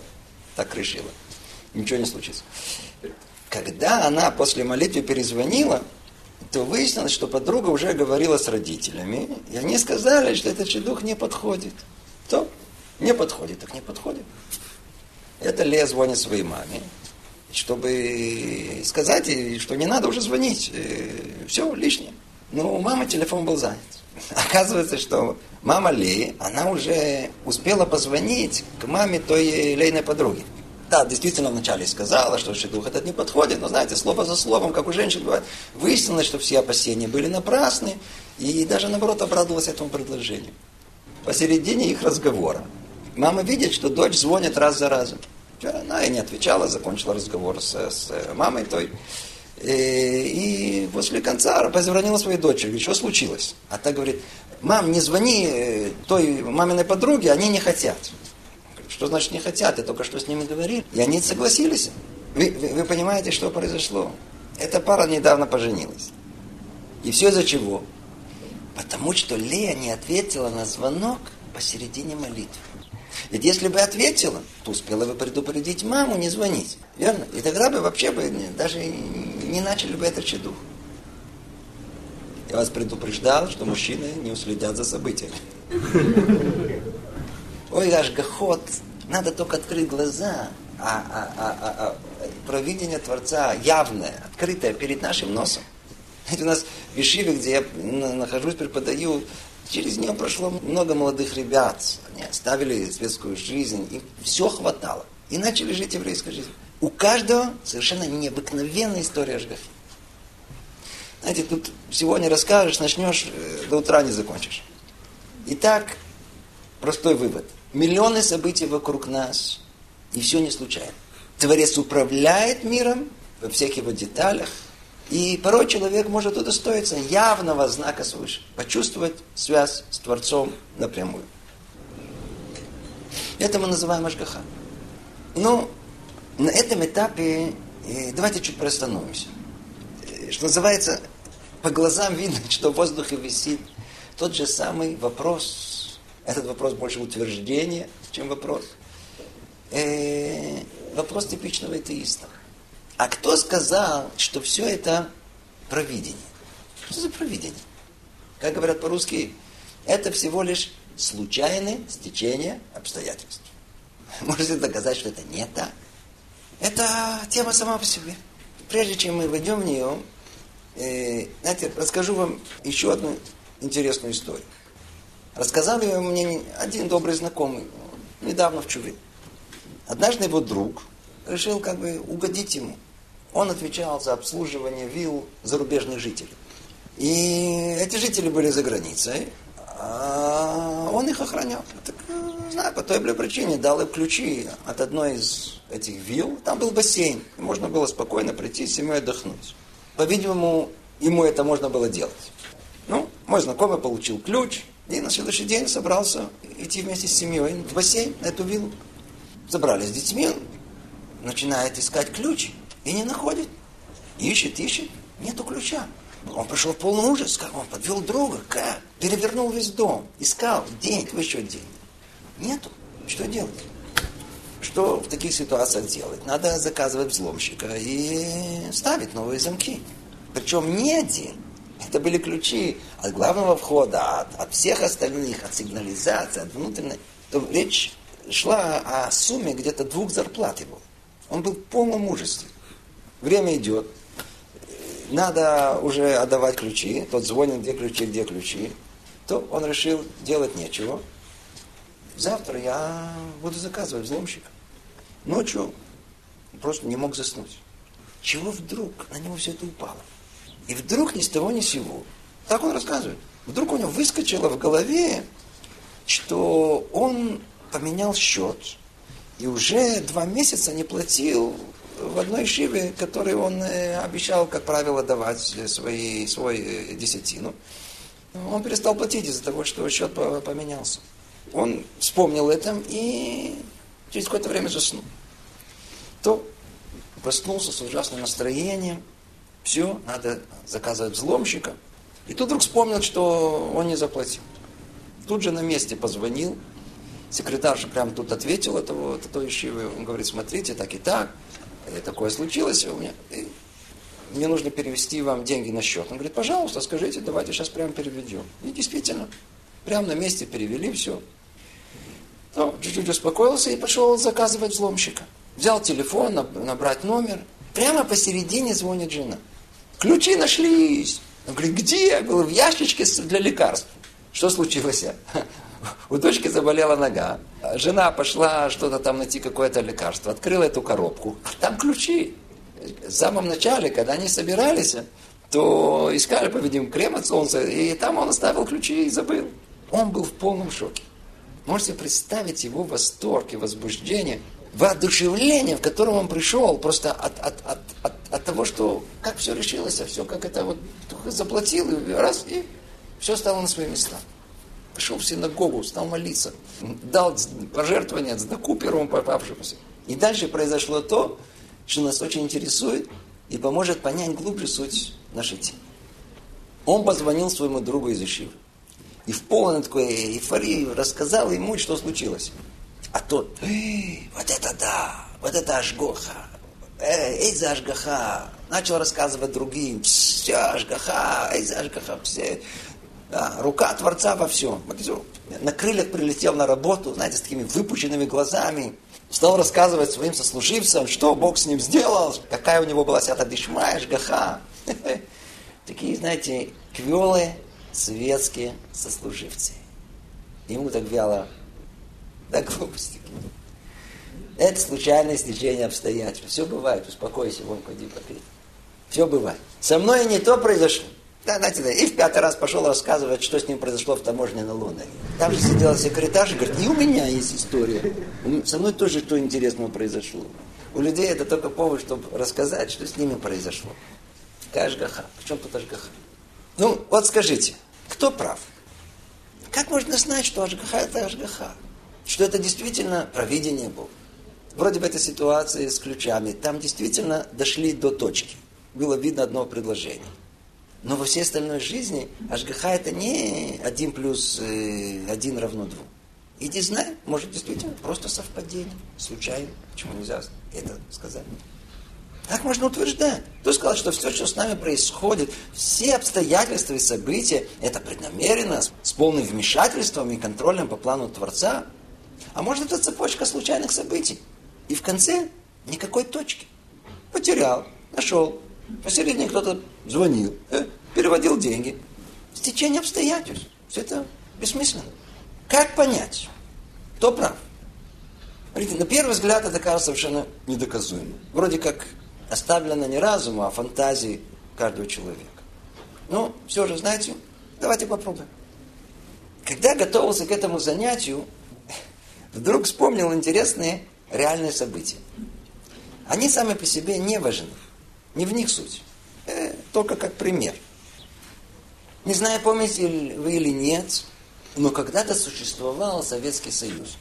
так решила. Ничего не случится. Когда она после молитвы перезвонила, то выяснилось, что подруга уже говорила с родителями, и они сказали, что этот шедух не подходит. То не подходит, так не подходит. Это Лея звонит своей маме, чтобы сказать ей, что не надо уже звонить, э, все лишнее. Но у мамы телефон был занят. <laughs> Оказывается, что мама Леи, она уже успела позвонить к маме той Лейной подруги. Да, действительно вначале сказала, что дух этот не подходит, но знаете, слово за словом, как у женщин бывает, выяснилось, что все опасения были напрасны, и даже наоборот обрадовалась этому предложению. Посередине их разговора. Мама видит, что дочь звонит раз за разом. Она и не отвечала, закончила разговор с, с мамой той. И, э, и после конца позвонила своей дочери, что случилось? А та говорит, мам, не звони э, той маминой подруге, они не хотят. Что значит не хотят? Я только что с ними говорил. И они согласились. Вы, вы, вы понимаете, что произошло? Эта пара недавно поженилась. И все из-за чего? Потому что Лея не ответила на звонок посередине молитвы. Ведь если бы ответила, то успела бы предупредить маму не звонить. Верно? И тогда бы вообще бы даже не начали бы этот чедух. Я вас предупреждал, что мужчины не уследят за событиями. Ой, аж гохот, надо только открыть глаза, а, а, а, а, а провидение Творца явное, открытое перед нашим носом. Это у нас в Ишиве, где я нахожусь, преподаю, через нее прошло много молодых ребят. Они оставили светскую жизнь, им все хватало. И начали жить еврейской жизнью. У каждого совершенно необыкновенная история Ашгахи. Знаете, тут сегодня расскажешь, начнешь, э, до утра не закончишь. Итак, простой вывод – миллионы событий вокруг нас, и все не случайно. Творец управляет миром во всех его деталях, и порой человек может удостоиться явного знака свыше, почувствовать связь с Творцом напрямую. Это мы называем Ашгаха. Но ну, на этом этапе э, давайте чуть приостановимся. Э, что называется, по глазам видно, <laughs> что в воздухе висит тот же самый вопрос, этот вопрос больше утверждение, чем вопрос. Э, вопрос типичного атеиста. А кто сказал, что все это провидение? Что за провидение? Как говорят по-русски, это всего лишь случайное стечение обстоятельств. <laughs> Можете доказать, что это не так? Это тема сама по себе. Прежде чем мы войдем в нее, э, знаете, расскажу вам еще одну интересную историю. Рассказал ее мне один добрый знакомый, недавно в Чуве. Однажды его друг решил как бы угодить ему. Он отвечал за обслуживание вилл зарубежных жителей. И эти жители были за границей, а он их охранял. Так, не знаю, по той или причине дал им ключи от одной из этих вилл. Там был бассейн. И можно было спокойно прийти с семьей отдохнуть. По-видимому, ему это можно было делать. Ну, мой знакомый получил ключ, и на следующий день собрался идти вместе с семьей в бассейн, на эту виллу. Забрались с детьми, начинает искать ключ и не находит. Ищет, ищет, нету ключа. Он пришел в полный ужас, как он подвел друга, как? Перевернул весь дом, искал день, еще день. Нету. Что делать? Что в таких ситуациях делать? Надо заказывать взломщика и ставить новые замки. Причем не один. Это были ключи от главного входа, от, от всех остальных, от сигнализации, от внутренней. То речь шла о сумме где-то двух зарплат его. Он был в полном ужасе. Время идет. Надо уже отдавать ключи. Тот звонит, где ключи, где ключи. То он решил делать нечего. Завтра я буду заказывать взломщика. Ночью просто не мог заснуть. Чего вдруг на него все это упало? И вдруг ни с того ни с сего. Так он рассказывает. Вдруг у него выскочило в голове, что он поменял счет. И уже два месяца не платил в одной шиве, который он э, обещал, как правило, давать свои, свой э, десятину. Он перестал платить из-за того, что счет поменялся. Он вспомнил это и через какое-то время заснул. То проснулся с ужасным настроением. Все, надо заказывать взломщика. И тут вдруг вспомнил, что он не заплатил. Тут же на месте позвонил. Секретарша прямо тут ответила того, это той ищивы. Он говорит, смотрите, так и так. Такое случилось у меня. И мне нужно перевести вам деньги на счет. Он говорит, пожалуйста, скажите, давайте сейчас прямо переведем. И действительно, прямо на месте перевели все. Ну, чуть-чуть успокоился и пошел заказывать взломщика. Взял телефон, набрать номер. Прямо посередине звонит жена. Ключи нашлись. Он говорит, где? Был в ящичке для лекарств. Что случилось? У дочки заболела нога. Жена пошла что-то там найти, какое-то лекарство. Открыла эту коробку. Там ключи. В самом начале, когда они собирались, то искали, по-видимому, крем от солнца. И там он оставил ключи и забыл. Он был в полном шоке. Можете представить его восторг и возбуждение, воодушевление, в котором он пришел, просто от, от, от, от, от того, что как все решилось, а все как это вот заплатил, и раз, и все стало на свои места. Пошел в синагогу, стал молиться, дал пожертвование цдаку первому попавшемуся. И дальше произошло то, что нас очень интересует и поможет понять глубже суть нашей темы. Он позвонил своему другу из Ишивы и в полной такой эйфории рассказал ему, что случилось. А тот, вот это да, вот это Ашгоха, эй, за Ашгаха, начал рассказывать другим, все Ашгаха, эй, за Ашгаха, все. Да, рука Творца во всем. На крыльях прилетел на работу, знаете, с такими выпущенными глазами. Стал рассказывать своим сослуживцам, что Бог с ним сделал, какая у него была свята дышма, Ашгаха. <laughs> Такие, знаете, квелы, светские сослуживцы. Ему так вяло, да глупости. Это случайное стечение обстоятельств. Все бывает, успокойся, вон, пойди попей. Все бывает. Со мной не то произошло. Да. И в пятый раз пошел рассказывать, что с ним произошло в таможне на Лондоне. Там же сидела секретарша говорит, и у меня есть история. Со мной тоже что интересного произошло. У людей это только повод, чтобы рассказать, что с ними произошло. Какая ажгаха? В чем тут ажгаха? Ну, вот скажите, кто прав? Как можно знать, что Ашгаха это Ашгаха? Что это действительно провидение Бога? Вроде бы этой ситуации с ключами, там действительно дошли до точки. Было видно одно предложение. Но во всей остальной жизни Ашгаха это не один плюс э, один равно двум. Иди знай, может действительно просто совпадение, случайно. Почему нельзя это сказать? Так можно утверждать. Кто сказал, что все, что с нами происходит, все обстоятельства и события, это преднамеренно, с полным вмешательством и контролем по плану Творца? А может, это цепочка случайных событий? И в конце никакой точки. Потерял, нашел. Посередине кто-то звонил, э, переводил деньги. Стечение обстоятельств. Все это бессмысленно. Как понять, кто прав? Смотрите, на первый взгляд это кажется совершенно недоказуемо. Вроде как оставлено не разуму, а фантазии каждого человека. Ну, все же, знаете, давайте попробуем. Когда готовился к этому занятию, вдруг вспомнил интересные реальные события. Они сами по себе не важны. Не в них суть. Э, только как пример. Не знаю, помните вы или нет, но когда-то существовал Советский Союз.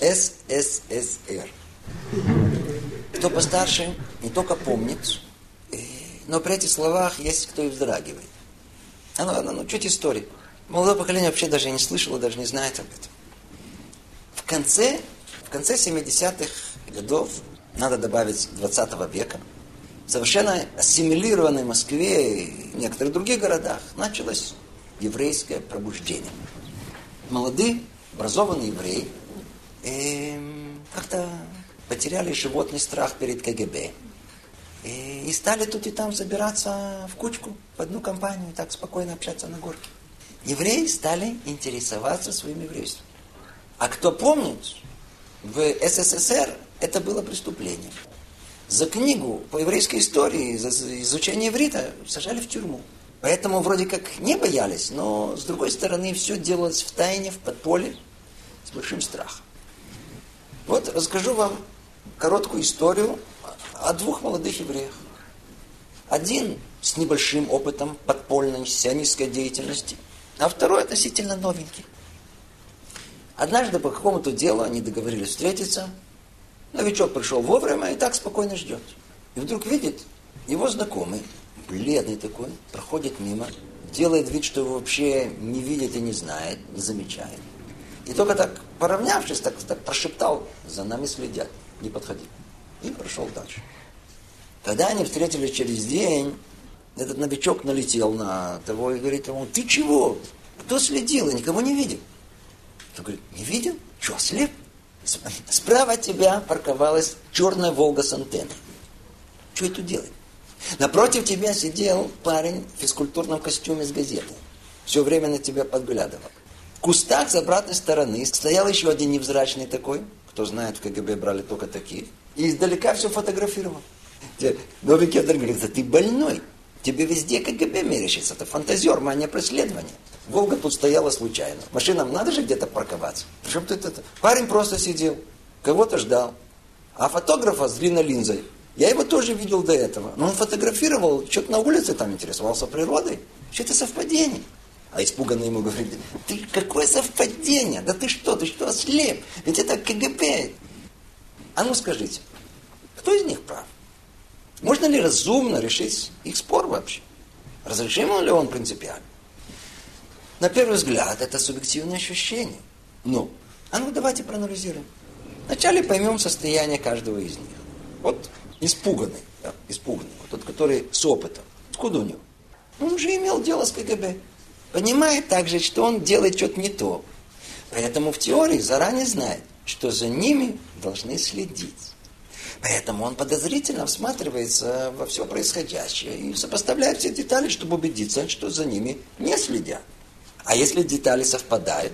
СССР. Кто постарше, не только помнит, э, но при этих словах есть кто и вздрагивает. А ну ладно, ну чуть истории. Молодое поколение вообще даже не слышало, даже не знает об этом. В конце, в конце 70-х годов, надо добавить 20 века, совершенно ассимилированной Москве и некоторых других городах началось еврейское пробуждение. Молодые, образованные евреи э, как-то потеряли животный страх перед КГБ. И, и стали тут и там забираться в кучку, в одну компанию, и так спокойно общаться на горке. Евреи стали интересоваться своим еврейством. А кто помнит, в СССР это было преступление. За книгу по еврейской истории, за изучение иврита сажали в тюрьму. Поэтому вроде как не боялись, но с другой стороны все делалось в тайне, в подполье, с большим страхом. Вот расскажу вам короткую историю о двух молодых евреях. Один с небольшим опытом подпольной сионистской деятельности, а второй относительно новенький. Однажды по какому-то делу они договорились встретиться. Новичок пришел вовремя и так спокойно ждет. И вдруг видит, его знакомый, бледный такой, проходит мимо, делает вид, что его вообще не видит и не знает, не замечает. И только так, поравнявшись, так, так прошептал, за нами следят, не подходи. И прошел дальше. Когда они встретились через день, этот новичок налетел на того и говорит ему, ты чего? Кто следил? Я никого не видел. Он говорит, не видел? Что, слеп? Справа от тебя парковалась черная Волга с антенной. Что это делает? Напротив тебя сидел парень в физкультурном костюме с газетой. Все время на тебя подглядывал. В кустах с обратной стороны стоял еще один невзрачный такой. Кто знает, в КГБ брали только таких. И издалека все фотографировал. Кедр говорит, да ты больной. Тебе везде КГБ мерещится. Это фантазер, мания преследования. Волга тут стояла случайно. Машинам надо же где-то парковаться. Причем тут это? Парень просто сидел, кого-то ждал. А фотографа с длинной линзой, я его тоже видел до этого. Но он фотографировал, что-то на улице там интересовался природой. Что это совпадение? А испуганный ему говорит, ты какое совпадение? Да ты что, ты что, ослеп? Ведь это КГБ. А ну скажите, кто из них прав? Можно ли разумно решить их спор вообще? Разрешим ли он принципиально? На первый взгляд, это субъективное ощущение. Ну, а ну давайте проанализируем. Вначале поймем состояние каждого из них. Вот испуганный, да, испуганный, вот тот, который с опытом. Откуда у него? Он уже имел дело с КГБ. Понимает также, что он делает что-то не то. Поэтому в теории заранее знает, что за ними должны следить. Поэтому он подозрительно всматривается во все происходящее и сопоставляет все детали, чтобы убедиться, что за ними не следят. А если детали совпадают,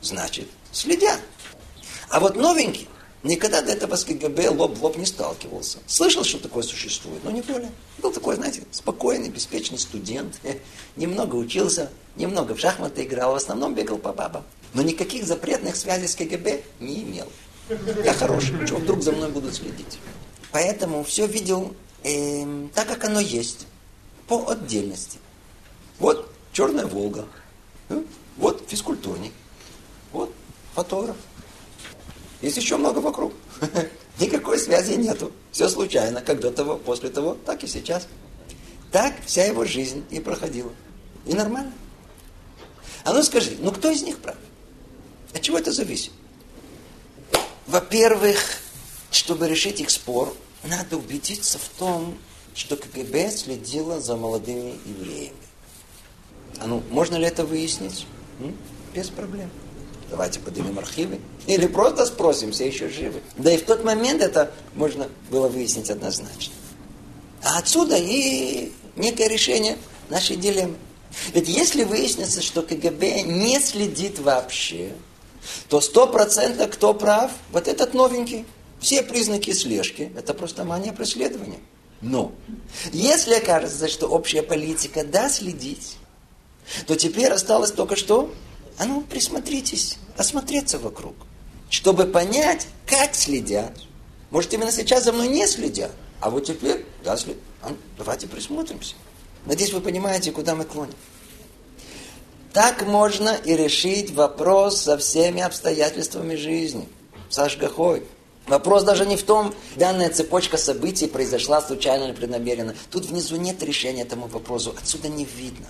значит следят. А вот новенький никогда до этого с КГБ лоб в лоб не сталкивался. Слышал, что такое существует, но не более. Был такой, знаете, спокойный, беспечный студент. <laughs> Немного учился, немного в шахматы играл, в основном бегал по бабам. Но никаких запретных связей с КГБ не имел. Я хороший, что вдруг за мной будут следить. Поэтому все видел э, так, как оно есть, по отдельности. Вот черная Волга, вот физкультурник, вот фотограф. Есть еще много вокруг. <laughs> Никакой связи нету. Все случайно, как до того, после того, так и сейчас. Так вся его жизнь и проходила. И нормально. А ну скажи, ну кто из них прав? От чего это зависит? Во-первых, чтобы решить их спор, надо убедиться в том, что КГБ следила за молодыми евреями. А ну, можно ли это выяснить? М? Без проблем. Давайте поднимем архивы. Или просто спросим, все еще живы. Да и в тот момент это можно было выяснить однозначно. А отсюда и некое решение нашей дилеммы. Ведь если выяснится, что КГБ не следит вообще, то сто процентов кто прав? Вот этот новенький. Все признаки слежки – это просто мания преследования. Но, если окажется, что общая политика да следить, то теперь осталось только что, а ну, присмотритесь, осмотреться вокруг, чтобы понять, как следят. Может, именно сейчас за мной не следят, а вот теперь, да, следят. А, давайте присмотримся. Надеюсь, вы понимаете, куда мы клоним. Так можно и решить вопрос со всеми обстоятельствами жизни. С Ашгахой. Вопрос даже не в том, данная цепочка событий произошла случайно или преднамеренно. Тут внизу нет решения этому вопросу. Отсюда не видно.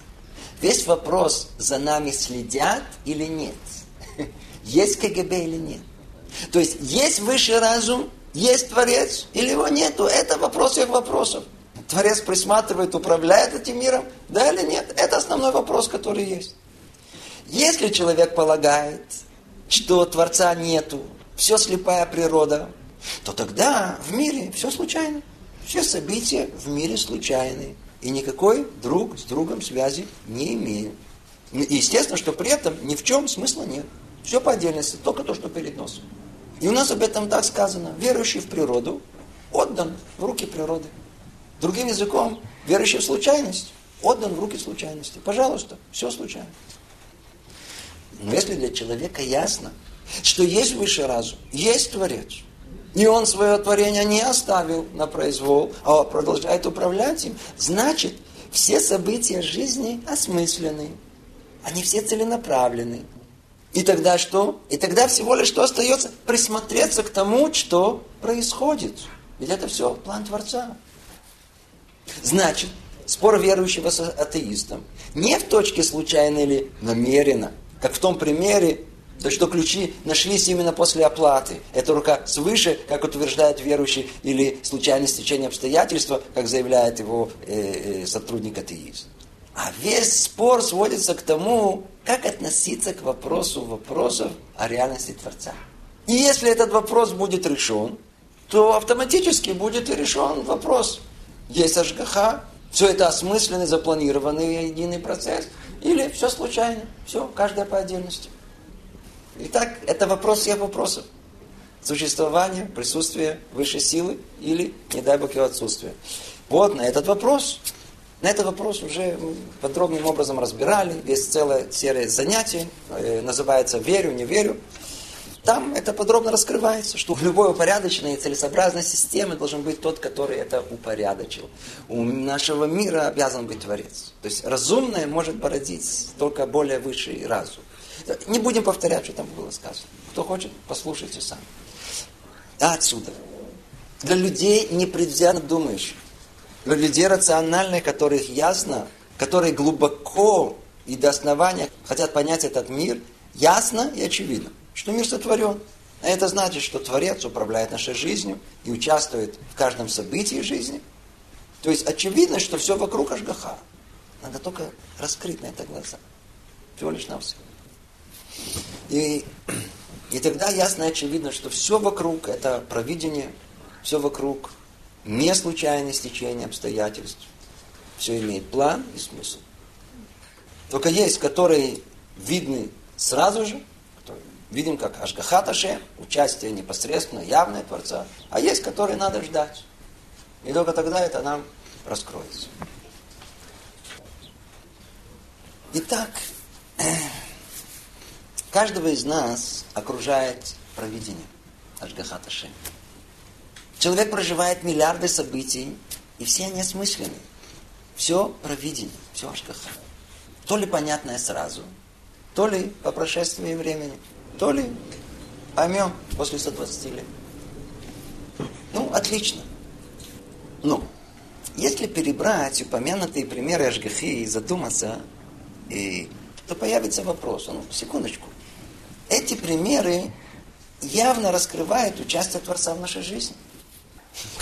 Весь вопрос, за нами следят или нет. <laughs> Есть КГБ или нет. То есть, есть высший разум, есть Творец или его нету. Это вопрос всех вопросов. Творец присматривает, управляет этим миром, да или нет. Это основной вопрос, который есть. Если человек полагает, что Творца нету, все слепая природа, то тогда в мире все случайно. Все события в мире случайные. И никакой друг с другом связи не имеют. естественно, что при этом ни в чем смысла нет. Все по отдельности, только то, что перед носом. И у нас об этом так сказано. Верующий в природу отдан в руки природы. Другим языком, верующий в случайность отдан в руки случайности. Пожалуйста, все случайно. Но если для человека ясно, что есть высший разум, есть Творец, и он свое творение не оставил на произвол, а продолжает управлять им, значит, все события жизни осмысленны. Они все целенаправлены. И тогда что? И тогда всего лишь что остается? Присмотреться к тому, что происходит. Ведь это все план Творца. Значит, спор верующего с атеистом не в точке случайно или намеренно, как в том примере, то что ключи нашлись именно после оплаты. Это рука свыше, как утверждает верующий, или случайное стечение обстоятельства, как заявляет его э, э, сотрудник атеист. А весь спор сводится к тому, как относиться к вопросу вопросов о реальности Творца. И если этот вопрос будет решен, то автоматически будет решен вопрос. Есть Ашгаха, все это осмысленный, запланированный единый процесс, или все случайно, все, каждая по отдельности. Итак, это вопрос всех вопросов. Существование, присутствие высшей силы или, не дай Бог, ее отсутствие. Вот на этот вопрос, на этот вопрос уже подробным образом разбирали. Есть целая серия занятий, э, называется «Верю, не верю». Там это подробно раскрывается, что в любой упорядоченной и целесообразной системе должен быть тот, который это упорядочил. У нашего мира обязан быть Творец. То есть разумное может породить только более высший разум. Не будем повторять, что там было сказано. Кто хочет, послушайте сам. А отсюда. Для людей непредвзятно думающих, для людей рациональных, которых ясно, которые глубоко и до основания хотят понять этот мир, ясно и очевидно, что мир сотворен. А это значит, что Творец управляет нашей жизнью и участвует в каждом событии жизни. То есть очевидно, что все вокруг Ашгаха. Надо только раскрыть на это глаза. Всего лишь на все. И, и тогда ясно и очевидно, что все вокруг это провидение, все вокруг не случайное стечение обстоятельств. Все имеет план и смысл. Только есть, которые видны сразу же, видим как Ашгахаташе, участие непосредственно, явное Творца, а есть, которые надо ждать. И только тогда это нам раскроется. Итак, Каждого из нас окружает провидение, Ашгахат Человек проживает миллиарды событий, и все они осмыслены. Все провидение, все Ашгаха. То ли понятное сразу, то ли по прошествии времени, то ли поймем после 120 лет. Ну, отлично. Ну, если перебрать упомянутые примеры Ашгахи и задуматься, и, то появится вопрос. Ну, секундочку. Эти примеры явно раскрывают участие Творца в нашей жизни.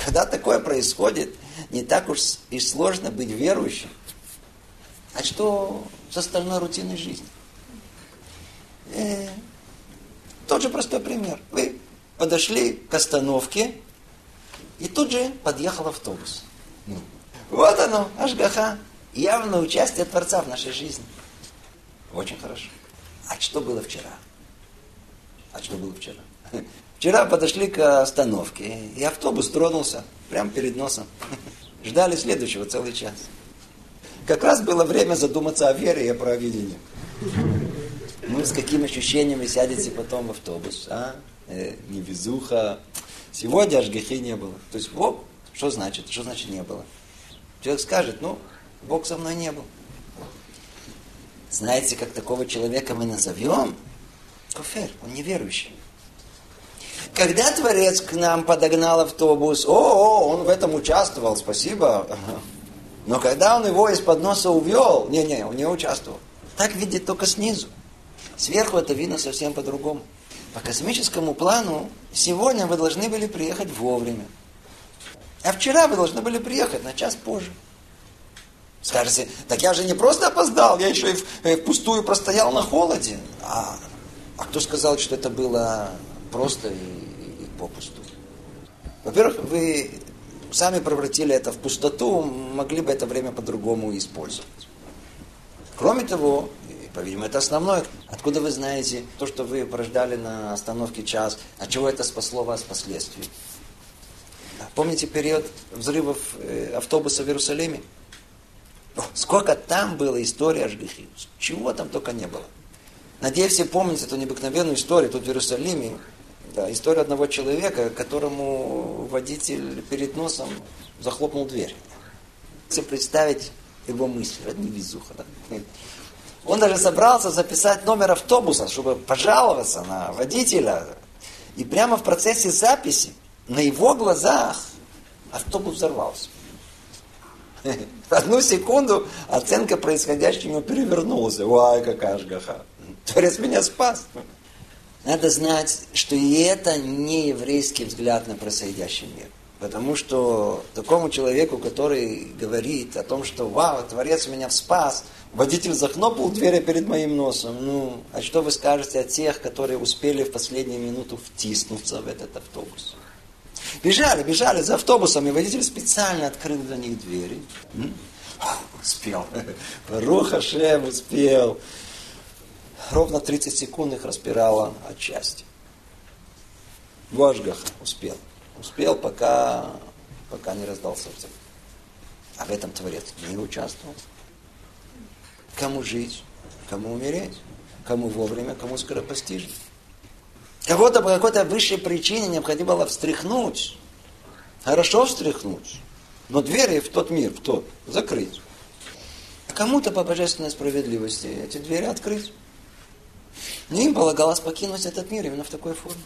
Когда такое происходит, не так уж и сложно быть верующим. А что с остальной рутинной жизнью? Э, тот же простой пример. Вы подошли к остановке, и тут же подъехал автобус. Ну, вот оно, Ашгаха. Явно участие Творца в нашей жизни. Очень хорошо. А что было вчера? А что было вчера? <laughs> Вчера подошли к остановке, и автобус тронулся прямо перед носом. <laughs> Ждали следующего целый час. Как раз было время задуматься о вере и о провидении. Ну, с каким ощущением сядете потом в автобус, а? Э, невезуха. Сегодня аж грехи не было. То есть, Бог, что значит? Что значит не было? Человек скажет, ну, Бог со мной не был. Знаете, как такого человека мы назовем? Кофер, он неверующий. Когда Творец к нам подогнал автобус, о, о, он в этом участвовал, спасибо. <laughs> Но когда он его из-под носа увел, не-не, он не участвовал. Так видит только снизу. Сверху это видно совсем по-другому. По космическому плану сегодня вы должны были приехать вовремя. А вчера вы должны были приехать на час позже. Скажете, так я же не просто опоздал, я еще и э, впустую простоял на холоде. А, а кто сказал, что это было просто и, и, попусту? Во-первых, вы сами превратили это в пустоту, могли бы это время по-другому использовать. Кроме того, по-видимому, это основное. Откуда вы знаете то, что вы прождали на остановке час, от чего это спасло вас впоследствии? Помните период взрывов э, автобуса в Иерусалиме? Сколько там было историй о Жгихе. Чего там только не было. Надеюсь, все помните эту необыкновенную историю тут в Иерусалиме. Да, историю одного человека, которому водитель перед носом захлопнул дверь. Если представить его мысли, это не везуха, да? Он даже собрался записать номер автобуса, чтобы пожаловаться на водителя. И прямо в процессе записи, на его глазах, автобус взорвался. <laughs> Одну секунду оценка происходящего перевернулась. Ой, какая жгаха. Творец меня спас. Надо знать, что и это не еврейский взгляд на происходящий мир. Потому что такому человеку, который говорит о том, что «Вау, Творец меня спас», водитель захлопнул двери перед моим носом. Ну, а что вы скажете о тех, которые успели в последнюю минуту втиснуться в этот автобус? Бежали, бежали за автобусом, и водитель специально открыл для них двери. Успел. <laughs> Руха Шем успел. Ровно 30 секунд их распирало от счастья. Гошгах успел. Успел, пока, пока не раздался взрыв. А в этом Творец не участвовал. Кому жить, кому умереть, кому вовремя, кому скоропостижно. Кого-то по какой-то высшей причине необходимо было встряхнуть. Хорошо встряхнуть. Но двери в тот мир, в тот, закрыть. А кому-то по божественной справедливости эти двери открыть. Но им полагалось покинуть этот мир именно в такой форме.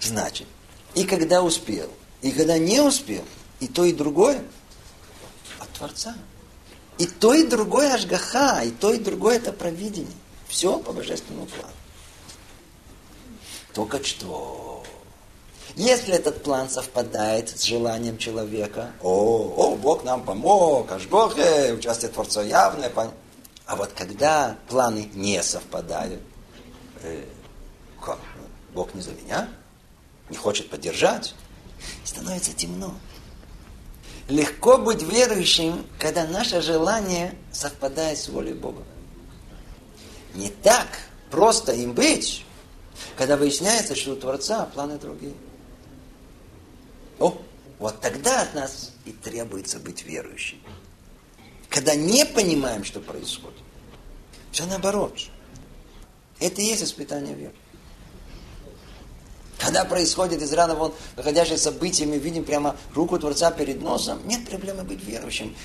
Значит, и когда успел, и когда не успел, и то, и другое от Творца. И то, и другое Ашгаха, и то, и другое это провидение. Все по божественному плану. Только что, если этот план совпадает с желанием человека, о, о, Бог нам помог, аж Бог, э, участие Творца явное. А вот когда планы не совпадают, э, как? Бог не за меня? Не хочет поддержать? Становится темно. Легко быть верующим, когда наше желание совпадает с волей Бога не так просто им быть, когда выясняется, что у Творца планы другие. О, вот тогда от нас и требуется быть верующим. Когда не понимаем, что происходит. Все наоборот. Это и есть испытание веры. Когда происходит из рана вон выходящие события, мы видим прямо руку Творца перед носом, нет проблемы быть верующим.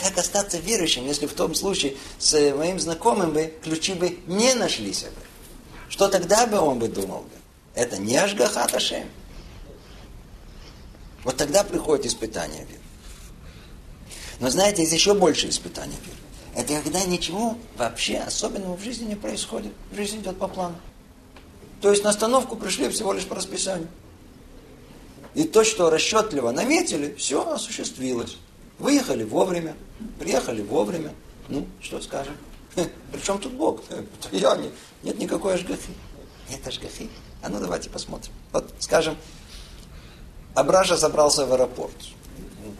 Как остаться верующим, если в том случае с моим знакомым бы ключи бы не нашлись бы? Что тогда бы он бы думал бы? Это не Ашгахат Ашем. Вот тогда приходит испытание веры. Но знаете, есть еще больше испытаний веры. Это когда ничего вообще особенного в жизни не происходит. Жизнь идет по плану. То есть на остановку пришли всего лишь по расписанию. И то, что расчетливо наметили, все осуществилось. Выехали вовремя, приехали вовремя. Ну, что скажем? Причем тут Бог? Я не, нет никакой ажгахи. Нет ажгахи. А ну давайте посмотрим. Вот, скажем, Абраша собрался в аэропорт.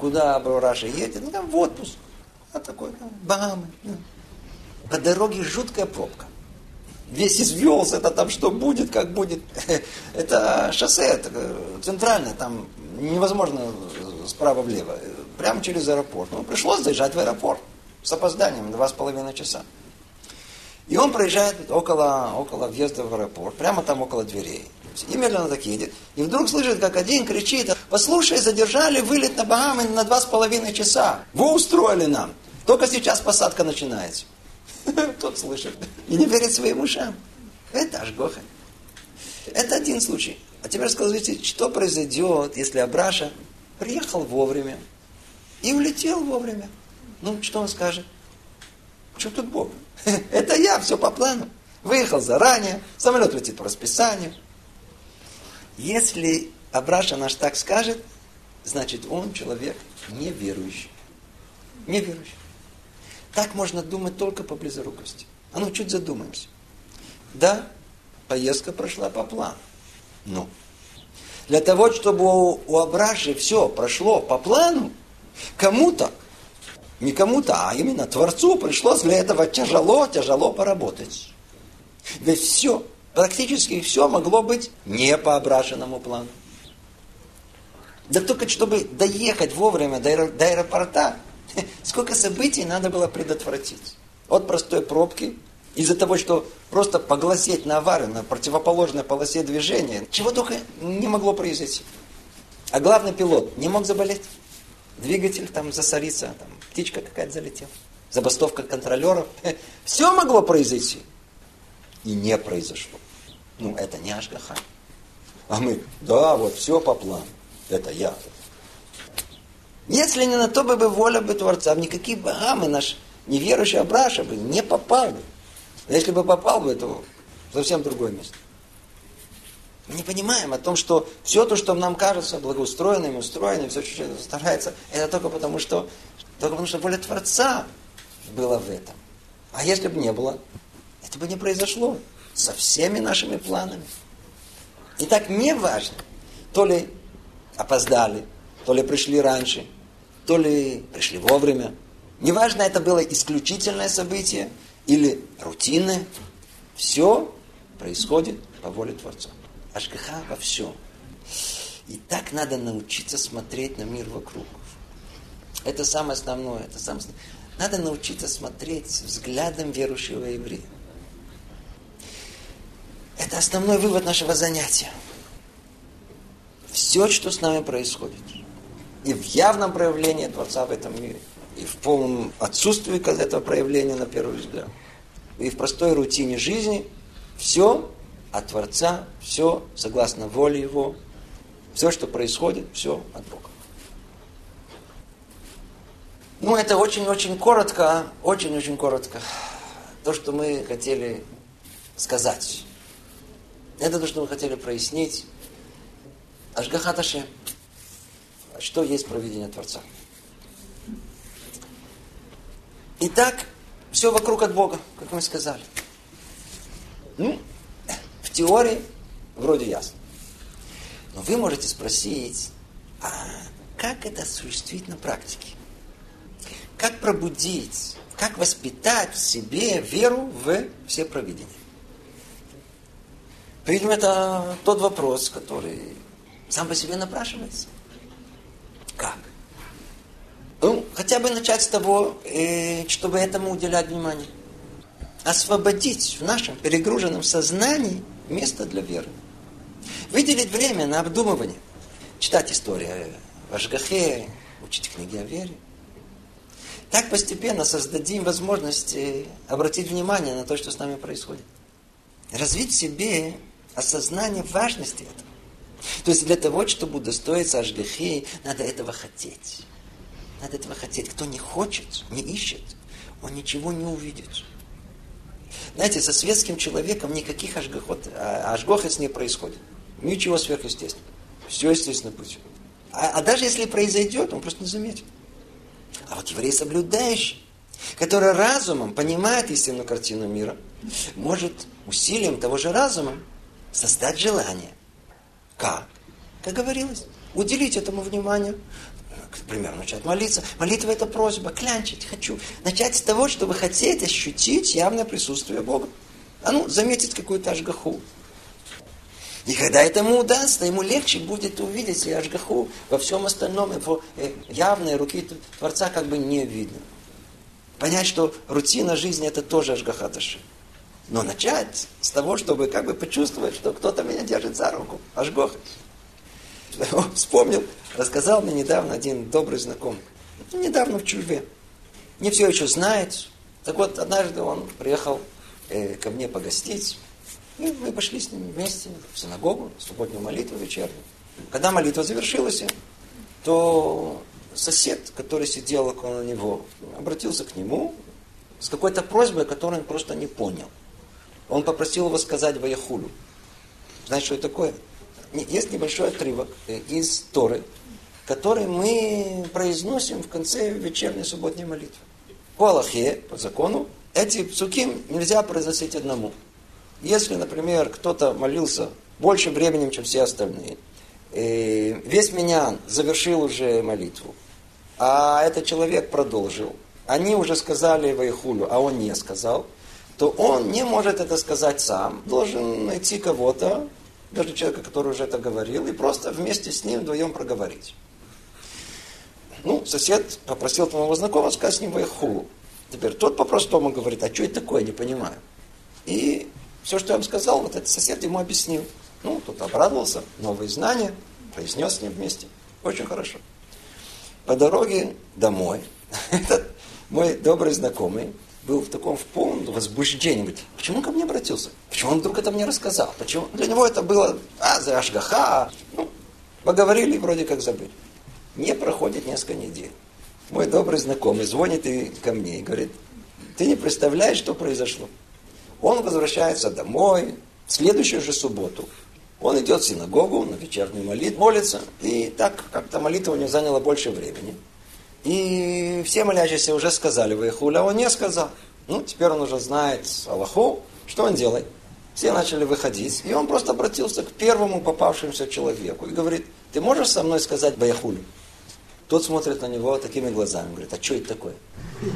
Куда Абраша едет? Ну, в отпуск. А такой, там, Багамы. Ну. По дороге жуткая пробка. Весь извелся, это там что будет, как будет. <laughs> Это шоссе это центральное, там невозможно справа влево. Прямо через аэропорт. Ну, пришлось заезжать в аэропорт с опозданием, два с половиной часа. И он проезжает около, около въезда в аэропорт, прямо там около дверей. И медленно так едет. И вдруг слышит, как один кричит, послушай, задержали вылет на Багамы на два с половиной часа. Вы устроили нам. Только сейчас посадка начинается. <laughs> Тот слышит и не верит своим ушам. Это Ашгоха. Это один случай. А теперь скажите, что произойдет, если Абраша приехал вовремя и улетел вовремя? Ну, что он скажет? Что тут Бог? <laughs> Это я, все по плану. Выехал заранее, самолет летит по расписанию. Если Абраша наш так скажет, значит он человек неверующий. Неверующий. Так можно думать только по близорукости. А ну, чуть задумаемся. Да, поездка прошла по плану. Но для того, чтобы у, у Абраши все прошло по плану, кому-то, не кому-то, а именно Творцу пришлось для этого тяжело, тяжело поработать. Ведь все, практически все могло быть не по Абрашиному плану. Да только чтобы доехать вовремя до, до аэропорта, <laughs> сколько событий надо было предотвратить. От простой пробки из-за того, что просто погласеть на аварию, на противоположной полосе движения, чего только не могло произойти. А главный пилот не мог заболеть. Двигатель там засориться, там птичка какая-то залетела. Забастовка контролеров. <laughs> Все могло произойти. И не произошло. Ну, это не Ашгаха. А мы, да, вот все по плану. Это я. Если не на то бы воля бы Творца, в никакие Багамы наш неверующий Абраша бы не попал бы. А если бы попал бы, то совсем другое место. Мы не понимаем о том, что все то, что нам кажется благоустроенным, устроенным, все, что старается, это только потому, что, только потому, что воля Творца была в этом. А если бы не было, это бы не произошло со всеми нашими планами. И так не важно, то ли опоздали, то ли пришли раньше, то ли пришли вовремя. Неважно, это было исключительное событие или рутинное. Все происходит по воле Творца. Ашгаха во всем. И так надо научиться смотреть на мир вокруг. Это самое основное. Это самое. Надо научиться смотреть взглядом верующего еврея. Это основной вывод нашего занятия. Все, что с нами происходит, и в явном проявлении Творца в этом мире, и в полном отсутствии этого проявления на первый взгляд, и в простой рутине жизни, все от Творца, все согласно воле Его, все, что происходит, все от Бога. Ну, это очень-очень коротко, очень-очень коротко. То, что мы хотели сказать. Это то, что мы хотели прояснить. Ашгахаташе. Что есть проведение Творца? Итак, все вокруг от Бога, как мы сказали. Ну, в теории вроде ясно. Но вы можете спросить, а как это осуществить на практике? Как пробудить, как воспитать в себе веру в все провидения? Видимо, это тот вопрос, который сам по себе напрашивается. Как? Ну, хотя бы начать с того, э, чтобы этому уделять внимание. Освободить в нашем перегруженном сознании место для веры. Выделить время на обдумывание. Читать историю о Ашгахе, учить книги о вере. Так постепенно создадим возможность э, обратить внимание на то, что с нами происходит. Развить в себе осознание важности этого. То есть для того, чтобы удостоиться Ашгахи, надо этого хотеть. Надо этого хотеть. Кто не хочет, не ищет, он ничего не увидит. Знаете, со светским человеком никаких ажгохот, а, ажгохот не происходит. Ничего сверхъестественного. Все естественно путем. А, а даже если произойдет, он просто не заметит. А вот еврей соблюдающий, который разумом понимает истинную картину мира, может усилием того же разума создать желание. Как? Как говорилось, уделить этому внимание. К примеру, начать молиться. Молитва это просьба, клянчить хочу. Начать с того, чтобы хотеть ощутить явное присутствие Бога. А ну, заметить какую-то ажгаху. И когда этому удастся, ему легче будет увидеть и Ашгаху во всем остальном, его э, явные руки Творца как бы не видно. Понять, что рутина жизни это тоже Ашгаха Даши. Но начать с того, чтобы как бы почувствовать, что кто-то меня держит за руку. Ашгох. <laughs> Вспомнил, рассказал мне недавно один добрый знакомый. Недавно в Чужбе. Не все еще знает. Так вот, однажды он приехал э, ко мне погостить. И мы пошли с ним вместе в синагогу, в субботнюю молитву вечернюю. Когда молитва завершилась, то сосед, который сидел около него, обратился к нему с какой-то просьбой, которую он просто не понял. Он попросил его сказать Ваяхулю. Знаете, что это такое? Есть небольшой отрывок из Торы, который мы произносим в конце вечерней субботней молитвы. По Аллахе, по закону, эти псуким нельзя произносить одному. Если, например, кто-то молился больше времени, чем все остальные, э, весь меня завершил уже молитву, а этот человек продолжил, они уже сказали Вайхулю, а он не сказал, то он не может это сказать сам, должен найти кого-то, даже человека, который уже это говорил, и просто вместе с ним вдвоем проговорить. Ну, сосед попросил твоего знакомого сказать с ним Вайхулу. Теперь тот по-простому говорит, а что это такое, не понимаю. И все, что я вам сказал, вот этот сосед ему объяснил. Ну, тот обрадовался, новые знания, произнес с ним вместе. Очень хорошо. По дороге домой <laughs> этот мой добрый знакомый был в таком в полном возбуждении. Говорит, почему он ко мне обратился? Почему он вдруг это мне рассказал? Почему? Для него это было, а, за Ашгаха. Ну, поговорили и вроде как забыли. Не проходит несколько недель. Мой добрый знакомый звонит и ко мне и говорит, ты не представляешь, что произошло. Он возвращается домой в следующую же субботу. Он идет в синагогу на вечернюю молитву, молится, и так как-то молитва у него заняла больше времени. И все молящиеся уже сказали Вайхуля, а он не сказал. Ну, теперь он уже знает Аллаху, что он делает? Все начали выходить, и он просто обратился к первому попавшемуся человеку и говорит, ты можешь со мной сказать Баяхулю? Тот смотрит на него такими глазами, говорит, а что это такое?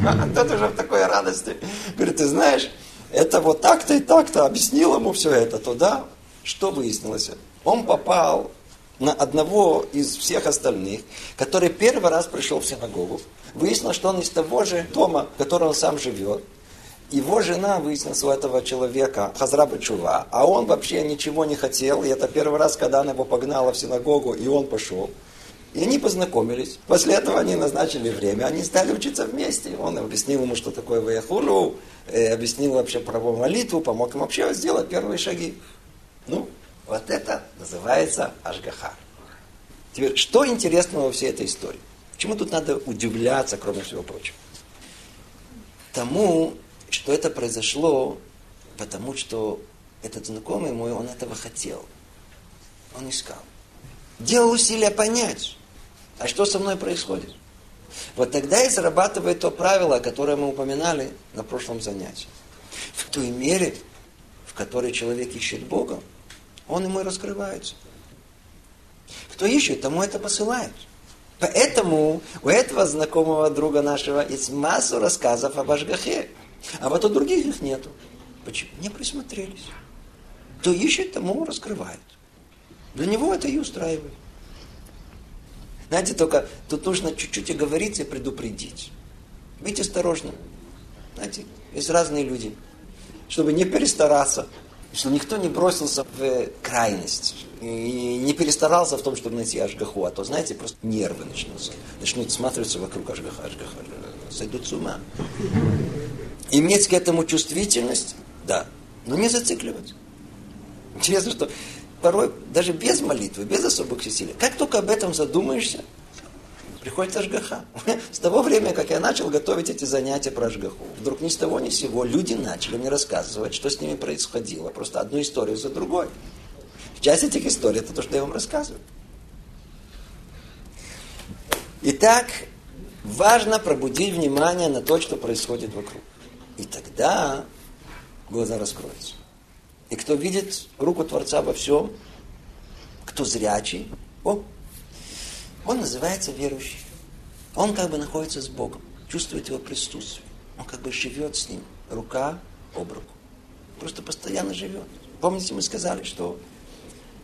А <laughs> тот уже в такой радости. Говорит, ты знаешь, это вот так-то и так-то, объяснил ему все это, то да, что выяснилось? Он попал на одного из всех остальных, который первый раз пришел в синагогу. Выяснилось, что он из того же дома, в котором он сам живет. Его жена выяснилась у этого человека, Хазраба Чува, а он вообще ничего не хотел. И это первый раз, когда она его погнала в синагогу, и он пошел. И они познакомились. После этого они назначили время. Они стали учиться вместе. Он объяснил ему, что такое Ваяхулу, э, объяснил вообще про молитву, помог им вообще сделать первые шаги. Ну, вот это называется Ашгаха. Теперь, что интересного во всей этой истории? Почему тут надо удивляться, кроме всего прочего? Тому, что это произошло, потому что этот знакомый мой, он этого хотел. Он искал. Делал усилия понять, а что со мной происходит? Вот тогда и зарабатывает то правило, которое мы упоминали на прошлом занятии. В той мере, в которой человек ищет Бога, он ему и раскрывается. Кто ищет, тому это посылает. Поэтому у этого знакомого друга нашего есть массу рассказов об Ашгахе. А вот у других их нету. Почему? Не присмотрелись. Кто ищет, тому раскрывает. Для него это и устраивает. Знаете, только тут нужно чуть-чуть и говорить, и предупредить. Быть осторожным. Знаете, есть разные люди. Чтобы не перестараться, чтобы никто не бросился в крайность. И не перестарался в том, чтобы найти Ашгаху. А то, знаете, просто нервы начнутся. Начнут смотреться вокруг Ашгаха, Ашгаха, сойдут с ума. Иметь к этому чувствительность, да, но не зацикливать. Интересно, что порой даже без молитвы, без особых усилий, как только об этом задумаешься, приходит Ашгаха. <laughs> С того времени, как я начал готовить эти занятия про Ашгаху, вдруг ни с того ни с сего люди начали мне рассказывать, что с ними происходило. Просто одну историю за другой. Часть этих историй это то, что я вам рассказываю. Итак, важно пробудить внимание на то, что происходит вокруг. И тогда глаза раскроются. И кто видит руку Творца во всем, кто зрячий, о, он называется верующий. Он как бы находится с Богом, чувствует его присутствие. Он как бы живет с ним, рука об руку. Просто постоянно живет. Помните, мы сказали, что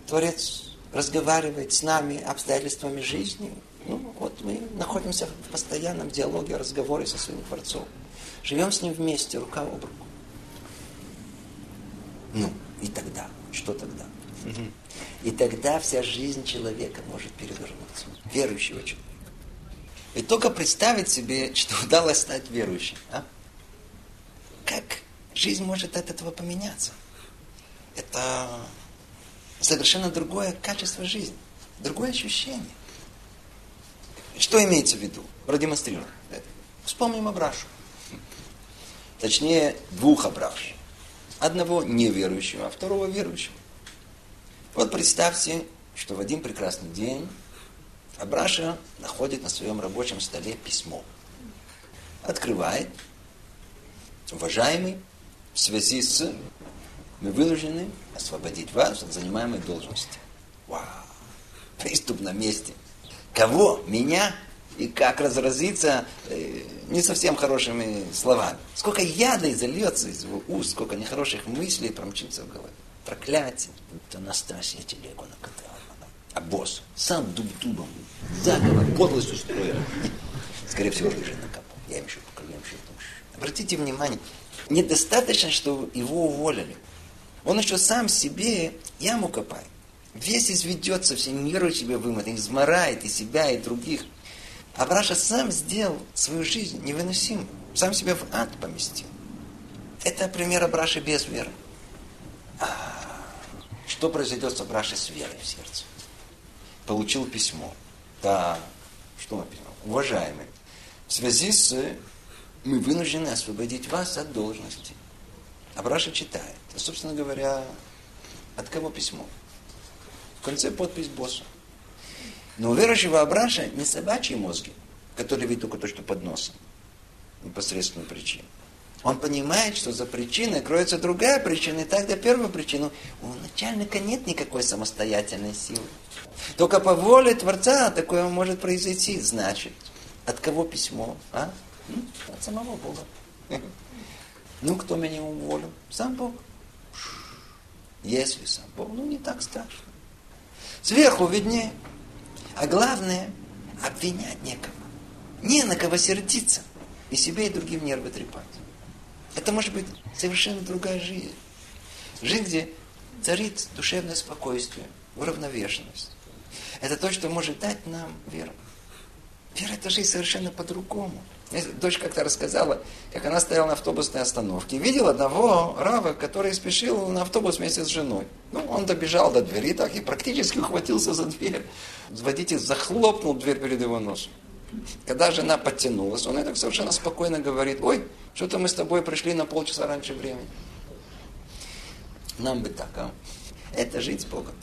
Творец разговаривает с нами обстоятельствами жизни. Ну, вот мы находимся в постоянном диалоге, разговоре со своим Творцом. Живем с ним вместе, рука об руку. Ну, и тогда, что тогда? И тогда вся жизнь человека может перевернуться. Верующего человека. И только представить себе, что удалось стать верующим. А? Как жизнь может от этого поменяться? Это совершенно другое качество жизни, другое ощущение. Что имеется в виду? Продемонстрирую. Вспомним Абрашу. Точнее, двух Абраш. Одного неверующего, а второго верующего. Вот представьте, что в один прекрасный день Абраша находит на своем рабочем столе письмо. Открывает. Уважаемый, в связи с мы вынуждены освободить вас от занимаемой должности. Вау! Приступ на месте. Кого? Меня? И как разразиться э, не совсем хорошими словами. Сколько яда изольется из его уст, сколько нехороших мыслей промчится в голове. Проклятие. Это Анастасия телегу накатала. А босс сам дуб-дубом заговор, подлость устроил. Скорее всего, лыжи накапал. Я им еще покажу, я им еще Обратите внимание, недостаточно, что его уволили. Он еще сам себе яму копает. Весь изведется, всем миру себе вымотает, изморает и себя, и других. Абраша сам сделал свою жизнь невыносимой. Сам себя в ад поместил. Это пример Абраши без веры. А что произойдет с Абрашей с верой в сердце? Получил письмо. Да, что написано? Уважаемый, в связи с мы вынуждены освободить вас от должности. Абраша читает. А, собственно говоря, от кого письмо? В конце подпись босса. Но у верующего Абраша не собачьи мозги, которые видят только то, что под носом. Непосредственную причину. Он понимает, что за причиной кроется другая причина, и тогда первую причину у начальника нет никакой самостоятельной силы. Только по воле Творца такое может произойти. Значит, от кого письмо? А? От самого Бога. <laughs> Ну, кто меня уволил? Сам Бог. Если сам Бог, ну не так страшно. Сверху виднее. А главное, обвинять некого. Не на кого сердиться. И себе, и другим нервы трепать. Это может быть совершенно другая жизнь. Жизнь, где царит душевное спокойствие, уравновешенность. Это то, что может дать нам веру. Вера – это жизнь совершенно по-другому. Дочь как-то рассказала, как она стояла на автобусной остановке. Видела одного рава, который спешил на автобус вместе с женой. Ну, он добежал до двери так и практически ухватился за дверь. Водитель захлопнул дверь перед его носом. Когда жена подтянулась, он так совершенно спокойно говорит, ой, что-то мы с тобой пришли на полчаса раньше времени. Нам бы так, а? Это жить с Богом.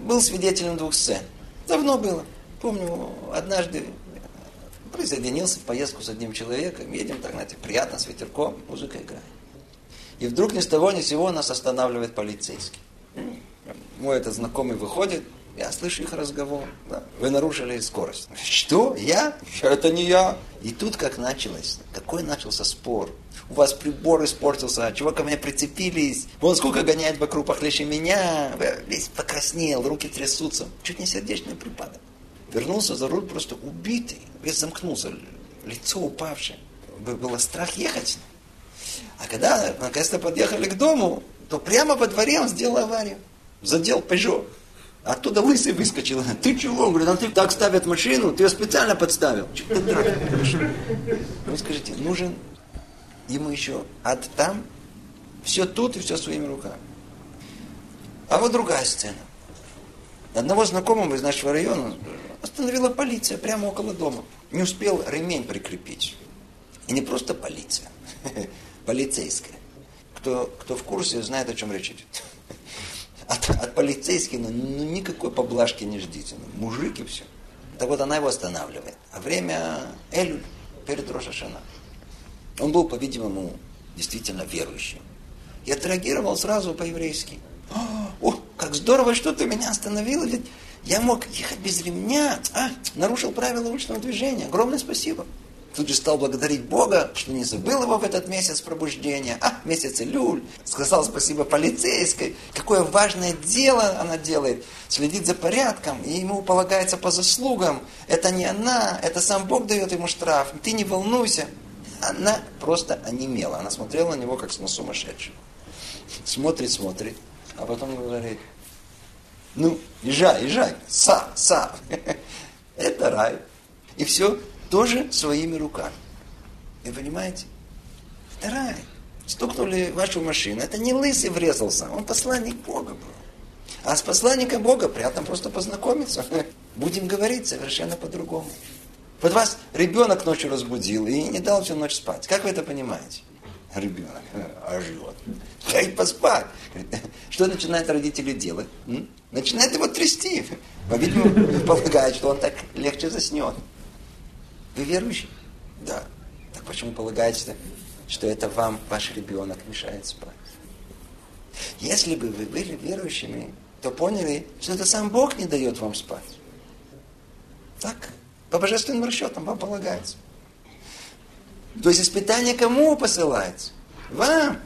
Был свидетелем двух сцен. Давно было. Помню, однажды присоединился в поездку с одним человеком, едем так, знаете, приятно, с ветерком, музыка играет. И вдруг ни с того ни с сего нас останавливает полицейский. Мой этот знакомый выходит, я слышу их разговор. Да, вы нарушили скорость. Что? Я? Это не я. И тут как началось, какой начался спор. У вас прибор испортился, а чего ко мне прицепились? Вон сколько гоняет вокруг похлеще меня. Весь покраснел, руки трясутся. Чуть не сердечный припадок. Вернулся за руль просто убитый. Весь замкнулся, лицо упавшее. Было страх ехать. А когда наконец-то подъехали к дому, то прямо во дворе он сделал аварию. Задел Peugeot. Оттуда лысый выскочил. Ты чего? Он говорит, а ты так ставят машину, ты ее специально подставил. Ну скажите, нужен ему еще ад там, все тут и все своими руками. А вот другая сцена. Одного знакомого из нашего района остановила полиция прямо около дома. Не успел ремень прикрепить. И не просто полиция, <laughs> полицейская. Кто, кто в курсе, знает, о чем речь идет. <laughs> От, от полицейских ну, ну, никакой поблажки не ждите. Ну, мужик все. Так вот она его останавливает. А время Эль перед Рошашана. Он был, по-видимому, действительно верующим. И отреагировал сразу по-еврейски. О, как здорово, что ты меня остановил. Ведь я мог ехать без ремня. А, нарушил правила уличного движения. Огромное спасибо. тут же стал благодарить Бога, что не забыл его в этот месяц пробуждения. А, месяц Илюль. Сказал спасибо полицейской. Какое важное дело она делает. Следит за порядком, и ему полагается по заслугам. Это не она, это сам Бог дает ему штраф. Ты не волнуйся. Она просто онемела. Она смотрела на него, как на сумасшедшего. Смотрит, смотрит, а потом говорит, ну, езжай, езжай, са, са. <laughs> Это рай. И все тоже своими руками. Вы понимаете? Это рай. Стукнули вашу машину. Это не лысый врезался, он посланник Бога был. А с посланником Бога приятно просто познакомиться. <laughs> Будем говорить совершенно по-другому. Вот вас ребенок ночью разбудил и не дал всю ночь спать. Как вы это понимаете? Ребенок а живет. Дай поспать. Что начинают родители делать? Начинает его трясти. По-видимому, полагает, что он так легче заснет. Вы верующий? Да. Так почему полагаете, что это вам ваш ребенок мешает спать? Если бы вы были верующими, то поняли, что это сам Бог не дает вам спать. Так, по божественным расчетам вам полагается. То есть испытание кому посылается? Вам.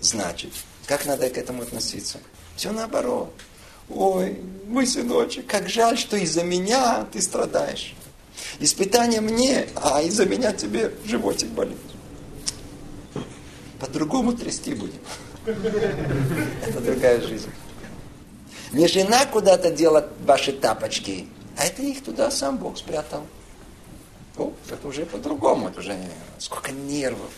Значит, как надо к этому относиться? Все наоборот. Ой, мой сыночек, как жаль, что из-за меня ты страдаешь. Испытание мне, а из-за меня тебе животик болит. По-другому трясти будем. Это другая жизнь. Не жена куда-то дела ваши тапочки, а это их туда сам Бог спрятал. О, это уже по-другому, это уже сколько нервов,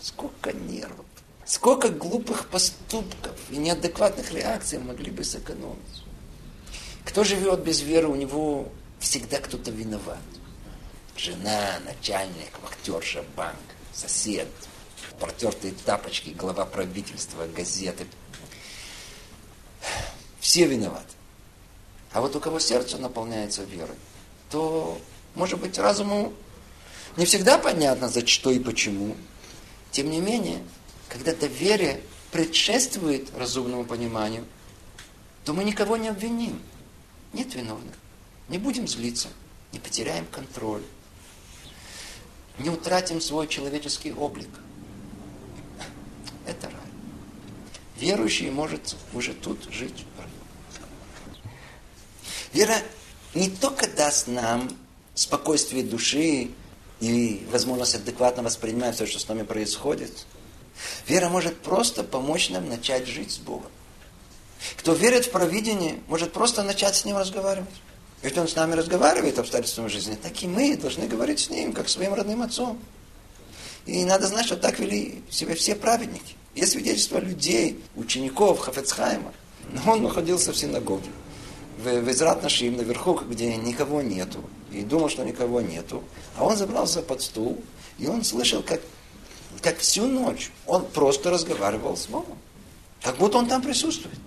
сколько нервов. Сколько глупых поступков и неадекватных реакций могли бы сэкономить. Кто живет без веры, у него всегда кто-то виноват. Жена, начальник, вахтерша, банк, сосед, протертые тапочки, глава правительства, газеты. Все виноваты. А вот у кого сердце наполняется верой, то, может быть, разуму не всегда понятно, за что и почему. Тем не менее, когда доверие предшествует разумному пониманию, то мы никого не обвиним. Нет виновных. Не будем злиться, не потеряем контроль, не утратим свой человеческий облик. Это рай. Верующий может уже тут жить. Вера не только даст нам спокойствие души и возможность адекватно воспринимать все, что с нами происходит – Вера может просто помочь нам начать жить с Богом. Кто верит в провидение, может просто начать с Ним разговаривать. Ведь Он с нами разговаривает обстоятельствами жизни, так и мы должны говорить с Ним, как своим родным отцом. И надо знать, что так вели себя все праведники. Есть свидетельства людей, учеников Хафецхайма. Но он находился в синагоге, в, Израт Нашим, наверху, где никого нету. И думал, что никого нету. А он забрался под стул, и он слышал, как как всю ночь он просто разговаривал с Богом. Как будто он там присутствует.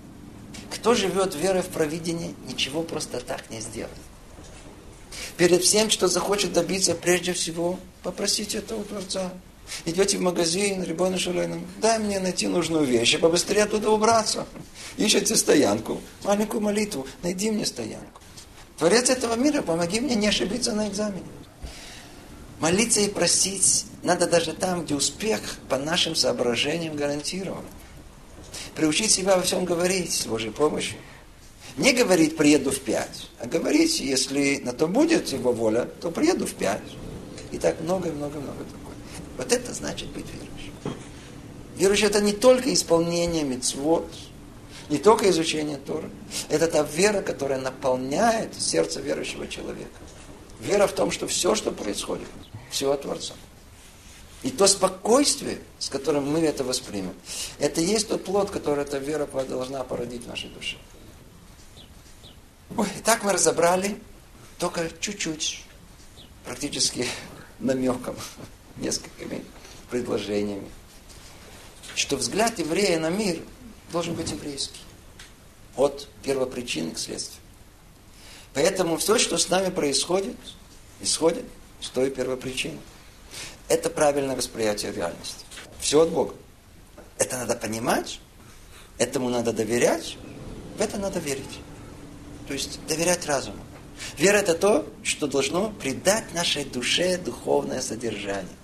Кто живет верой в провидение, ничего просто так не сделает. Перед всем, что захочет добиться, прежде всего, попросите этого Творца. Идете в магазин, Рибойна Шалейном, дай мне найти нужную вещь, и побыстрее оттуда убраться. Ищете стоянку, маленькую молитву, найди мне стоянку. Творец этого мира, помоги мне не ошибиться на экзамене. Молиться и просить надо даже там, где успех по нашим соображениям гарантирован. Приучить себя во всем говорить с Божьей помощью. Не говорить «приеду в пять», а говорить, если на то будет его воля, то приеду в пять. И так много-много-много. Вот это значит быть верующим. Верующий это не только исполнение мецвод, не только изучение Тора. Это та вера, которая наполняет сердце верующего человека. Вера в том, что все, что происходит, все от Творца. И то спокойствие, с которым мы это воспримем, это и есть тот плод, который эта вера должна породить в нашей душе. Ой, так мы разобрали только чуть-чуть, практически намеком, несколькими предложениями, что взгляд еврея на мир должен быть еврейский. От первопричины к следствию. Поэтому все, что с нами происходит, исходит с той первопричины. Это правильное восприятие реальности. Все от Бога. Это надо понимать, этому надо доверять, в это надо верить. То есть доверять разуму. Вера это то, что должно придать нашей душе духовное содержание.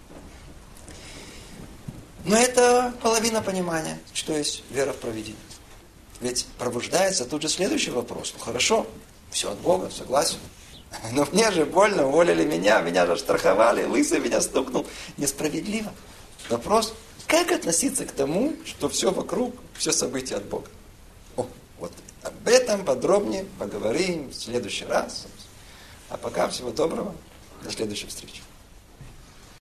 Но это половина понимания, что есть вера в провидение. Ведь пробуждается тут же следующий вопрос. Ну хорошо, все от Бога, согласен. <laughs> Но мне же больно, уволили меня, меня же штрафовали, лысый меня стукнул. Несправедливо. Вопрос, как относиться к тому, что все вокруг, все события от Бога? О, вот об этом подробнее поговорим в следующий раз. А пока всего доброго. До следующей встречи.